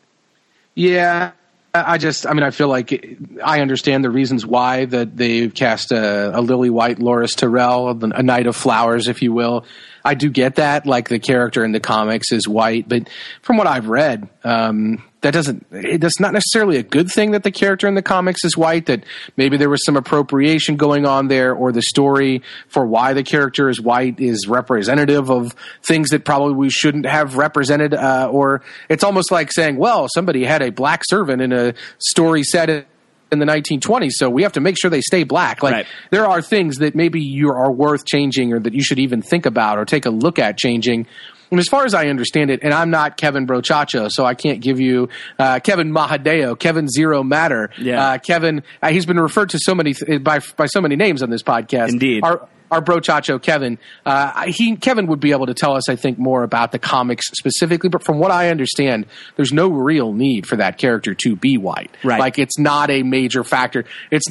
Yeah, I just, I mean, I feel like I understand the reasons why that they've cast a, a lily white Loras Tyrell, a knight of flowers, if you will. I do get that, like the character in the comics is white, but from what I've read, um, that doesn't, it, that's not necessarily a good thing that the character in the comics is white, that maybe there was some appropriation going on there, or the story for why the character is white is representative of things that probably we shouldn't have represented, uh, or it's almost like saying, well, somebody had a black servant in a story set in in the 1920s, so we have to make sure they stay black. Like Right. there are things that maybe you are worth changing, or that you should even think about or take a look at changing. And as far as I understand it, and I'm not Kevin Brochacho, so I can't give you uh, Kevin Mahadeo, Kevin Zero Matter, Yeah. uh, Kevin. Uh, he's been referred to so many th- by by so many names on this podcast. Indeed. Our, our brochacho Kevin, uh, he Kevin would be able to tell us, I think, more about the comics specifically. But from what I understand, there's no real need for that character to be white. Right. Like it's not a major factor. It's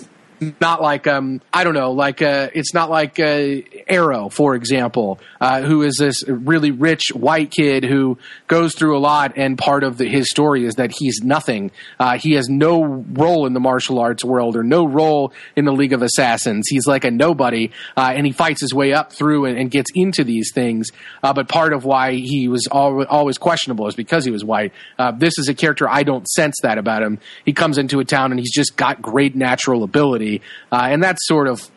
not like um I don't know like uh it's not like uh, Arrow for example uh, who is this really rich white kid who goes through a lot and part of the, his story is that he's nothing. Uh, he has no role in the martial arts world or no role in the League of Assassins. He's like a nobody uh, and he fights his way up through and, and gets into these things. Uh, but part of why he was al- always questionable is because he was white. This is a character I don't sense that about him. He comes into a town and he's just got great natural ability uh, and that's sort of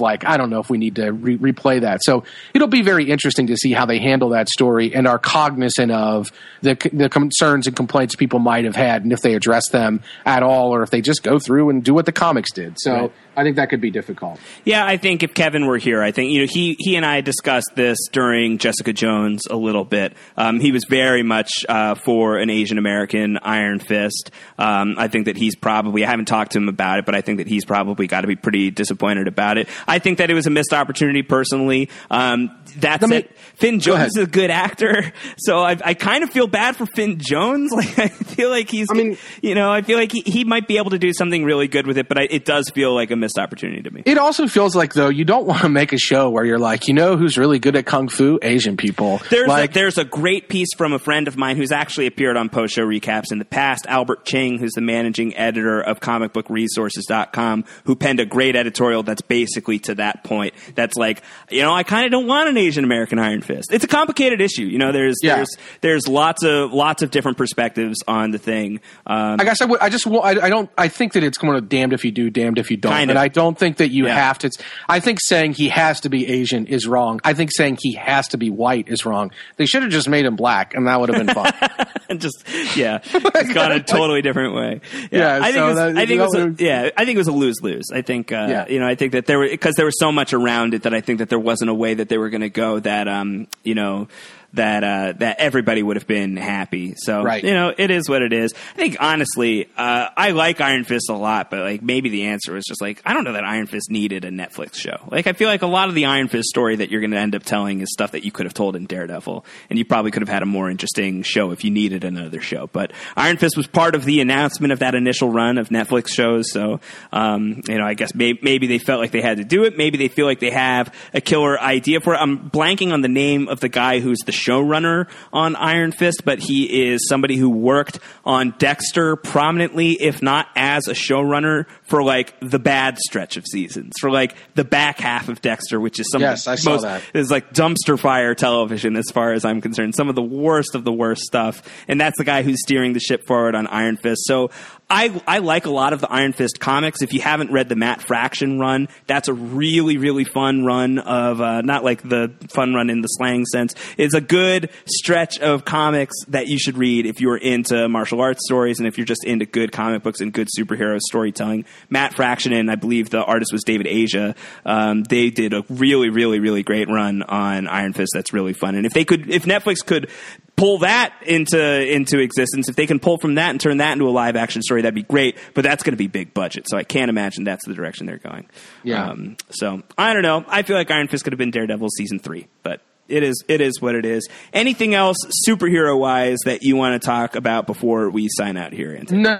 like I don't know if we need to re- replay that. So it'll be very interesting to see how they handle that story and are cognizant of the the concerns and complaints people might have had, and if they address them at all, or if they just go through and do what the comics did. So Right. I think that could be difficult. Yeah, I think if Kevin were here, I think you know he he and I discussed this during Jessica Jones a little bit. Um, he was very much uh, for an Asian American Iron Fist. Um, I think that he's probably I haven't talked to him about it, but I think that he's probably got to be pretty disappointed about it. I think that it was a missed opportunity personally. Um, that's it. Finn Jones is a good actor, so I, I kind of feel bad for Finn Jones. Like I feel like he's, I mean- you know, I feel like he, he might be able to do something really good with it, but I, it does feel like a missed opportunity to me. It also feels like though you don't want to make a show where you're like, you know, who's really good at kung fu? Asian people. There's like a, there's a great piece from a friend of mine who's actually appeared on post show recaps in the past, Albert Ching, who's the managing editor of comicbookresources.com, who penned a great editorial that's basically to that point. That's like, you know, I kind of don't want an Asian American Iron Fist. It's a complicated issue. You know, there's Yeah. there's there's lots of lots of different perspectives on the thing. Um, I guess I, would, I just I, I don't I think that it's going to damned if you do, damned if you don't. Kind and. I don't think that you Yeah. have to. I think saying he has to be Asian is wrong. I think saying he has to be white is wrong. They should have just made him black, and that would have been fun. and just yeah, it's gone a totally different way. Yeah, I think so it was, that- I think it was a, yeah, I think it was a lose lose. I think uh, Yeah. you know, I think that there were because there was so much around it that I think that there wasn't a way that they were going to go that um you know that uh, that everybody would have been happy. So Right. you know, it is what it is. I think honestly, uh, I like Iron Fist a lot, but like maybe the answer was just like I don't know that Iron Fist needed a Netflix show. Like I feel like a lot of the Iron Fist story that you're going to end up telling is stuff that you could have told in Daredevil, and you probably could have had a more interesting show if you needed another show. But Iron Fist was part of the announcement of that initial run of Netflix shows, so um, you know I guess may- maybe they felt like they had to do it. Maybe they feel like they have a killer idea for it. I'm blanking on the name of the guy who's the showrunner on Iron Fist, but he is somebody who worked on Dexter prominently, if not as a showrunner, for like the bad stretch of seasons, for like the back half of Dexter, which is some Yes, of I the saw most, that. is like dumpster fire television as far as I'm concerned. Some of the worst of the worst stuff, and that's the guy who's steering the ship forward on Iron Fist. So I I like a lot of the Iron Fist comics. If you haven't read the Matt Fraction run, that's a really really fun run of uh, not like the fun run in the slang sense. It's a good stretch of comics that you should read if you're into martial arts stories and if you're just into good comic books and good superhero storytelling. Matt Fraction and I believe the artist was David Aja. Um, they did a really really really great run on Iron Fist. That's really fun. And if they could, if Netflix could pull that into into existence. If they can pull from that and turn that into a live action story, that'd be great. But that's going to be big budget, so I can't imagine that's the direction they're going. Yeah. Um, so I don't know. I feel like Iron Fist could have been Daredevil season three, but. It is. It is what it is. Anything else superhero wise that you want to talk about before we sign out here, Anthony? No.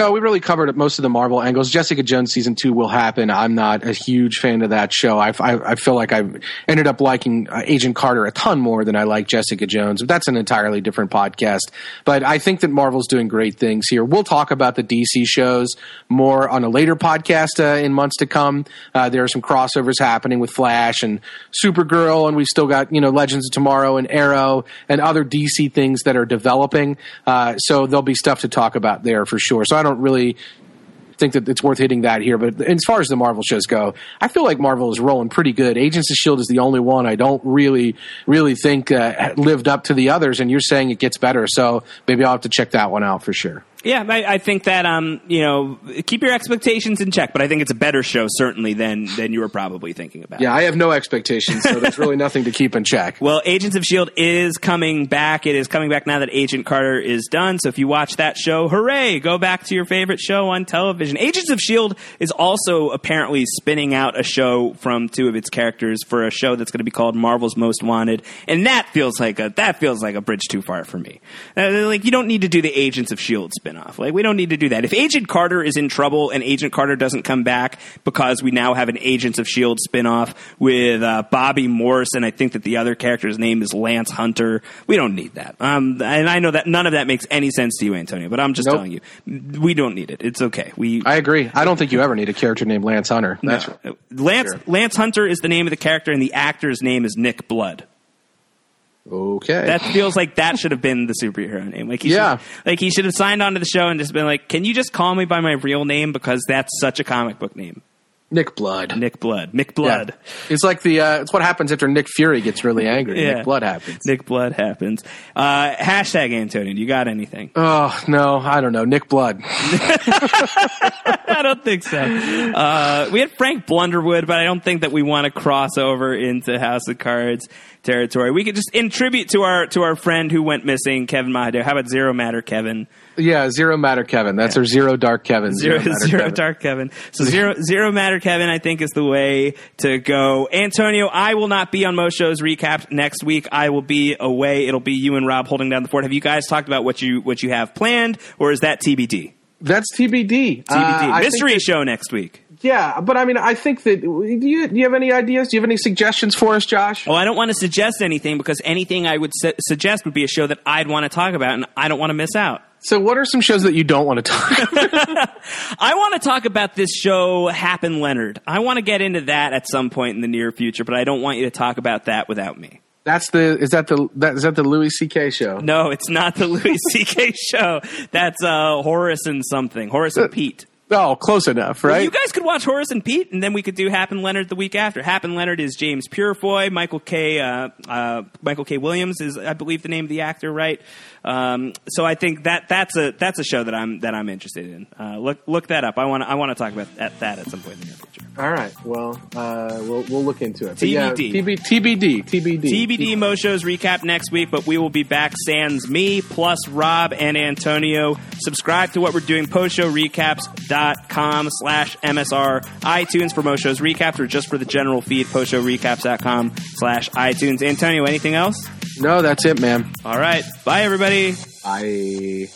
No, we really covered most of the Marvel angles. Jessica Jones season two will happen. I'm not a huge fan of that show. I, I, I feel like I ended up liking uh, Agent Carter a ton more than I like Jessica Jones. But that's an entirely different podcast. But I think that Marvel's doing great things here. We'll talk about the DC shows more on a later podcast uh, in months to come. Uh, there are some crossovers happening with Flash and Supergirl, and we've still got you know Legends of Tomorrow and Arrow and other DC things that are developing. Uh, so there'll be stuff to talk about there for sure. So I don't really think that it's worth hitting that here. But as far as the Marvel shows go, I feel like Marvel is rolling pretty good. Agents of Shield is the only one I don't really, really think uh, lived up to the others. And you're saying it gets better, so maybe I'll have to check that one out for sure. Yeah, I, I think that um, you know, keep your expectations in check. But I think it's a better show certainly than than you were probably thinking about. Yeah, I have no expectations, so there's really nothing to keep in check. Well, Agents of Shield is coming back. It is coming back now that Agent Carter is done. So if you watch that show, hooray! Go back to your favorite show on television. Agents of Shield is also apparently spinning out a show from two of its characters for a show that's going to be called Marvel's Most Wanted, and that feels like a that feels like a bridge too far for me. Uh, like you don't need to do the Agents of Shield spinoff. Like we don't need to do that. If Agent Carter is in trouble and Agent Carter doesn't come back because we now have an Agents of Shield spinoff with uh, Bobby Morse, and I think that the other character's name is Lance Hunter. We don't need that. Um, and I know that none of that makes any sense to you, Antonio. But I'm just Nope. telling you, we don't need it. It's okay. We I agree. I don't think you ever need a character named Lance Hunter. That's no. Lance Sure. Lance Hunter is the name of the character, and the actor's name is Nick Blood. Okay. That feels like that should have been the superhero name. Like he Yeah. should, like he should have signed on to the show and just been like, "Can you just call me by my real name because that's such a comic book name." Nick Blood. Nick Blood. Nick Yeah. Blood. It's like the. Uh, it's what happens after Nick Fury gets really angry. Yeah. Nick Blood happens. Nick Blood happens. Uh, hashtag Antonio. Do you got anything? Oh no, I don't know. Nick Blood. I don't think so. Uh, we had Frank Blunderwood, but I don't think that we want to cross over into House of Cards territory. We could just, in tribute to our to our friend who went missing, Kevin Mahadeo. How about Zero Matter, Kevin? Yeah, Zero Matter Kevin. That's our Zero Dark Kevin. Zero, Kevin. dark Kevin. So zero zero matter Kevin, I think is the way to go. Antonio, I will not be on Mo shows recap next week. I will be away. It'll be you and Rob holding down the fort. Have you guys talked about what you what you have planned, or is that TBD? That's TBD. TBD Uh, mystery that- show next week. Yeah, but I mean, I think that. Do you, do you have any ideas? Do you have any suggestions for us, Josh? Oh, I don't want to suggest anything because anything I would su- suggest would be a show that I'd want to talk about, and I don't want to miss out. So, what are some shows that you don't want to talk? about? I want to talk about this show, Hap and Leonard. I want to get into that at some point in the near future, but I don't want you to talk about that without me. That's the. Is that the? That is that the Louis C.K. show? No, it's not the Louis C.K. show. That's uh, Horace and something. Horace and Pete. Oh, close enough, Well, right? you guys could watch Horace and Pete, and then we could do Hap and Leonard the week after. Hap and Leonard is James Purefoy. Michael K. Uh, uh, Michael K. Williams is, I believe, the name of the actor, right? Um, so I think that that's a that's a show that I'm that I'm interested in. Uh, look look that up. I want I want to talk about that, that at some point in the near future. All right. Well, uh, we'll we'll look into it. But yeah, TBD. TBD. TBD. TBD Mo shows recap next week, but we will be back sans me plus Rob and Antonio. Subscribe to what we're doing, postshowrecaps.com slash MSR, iTunes for Mo shows recaps or just for the general feed, postshowrecaps.com slash iTunes. Antonio, anything else? No, that's it, man. All right. Bye, everybody. I.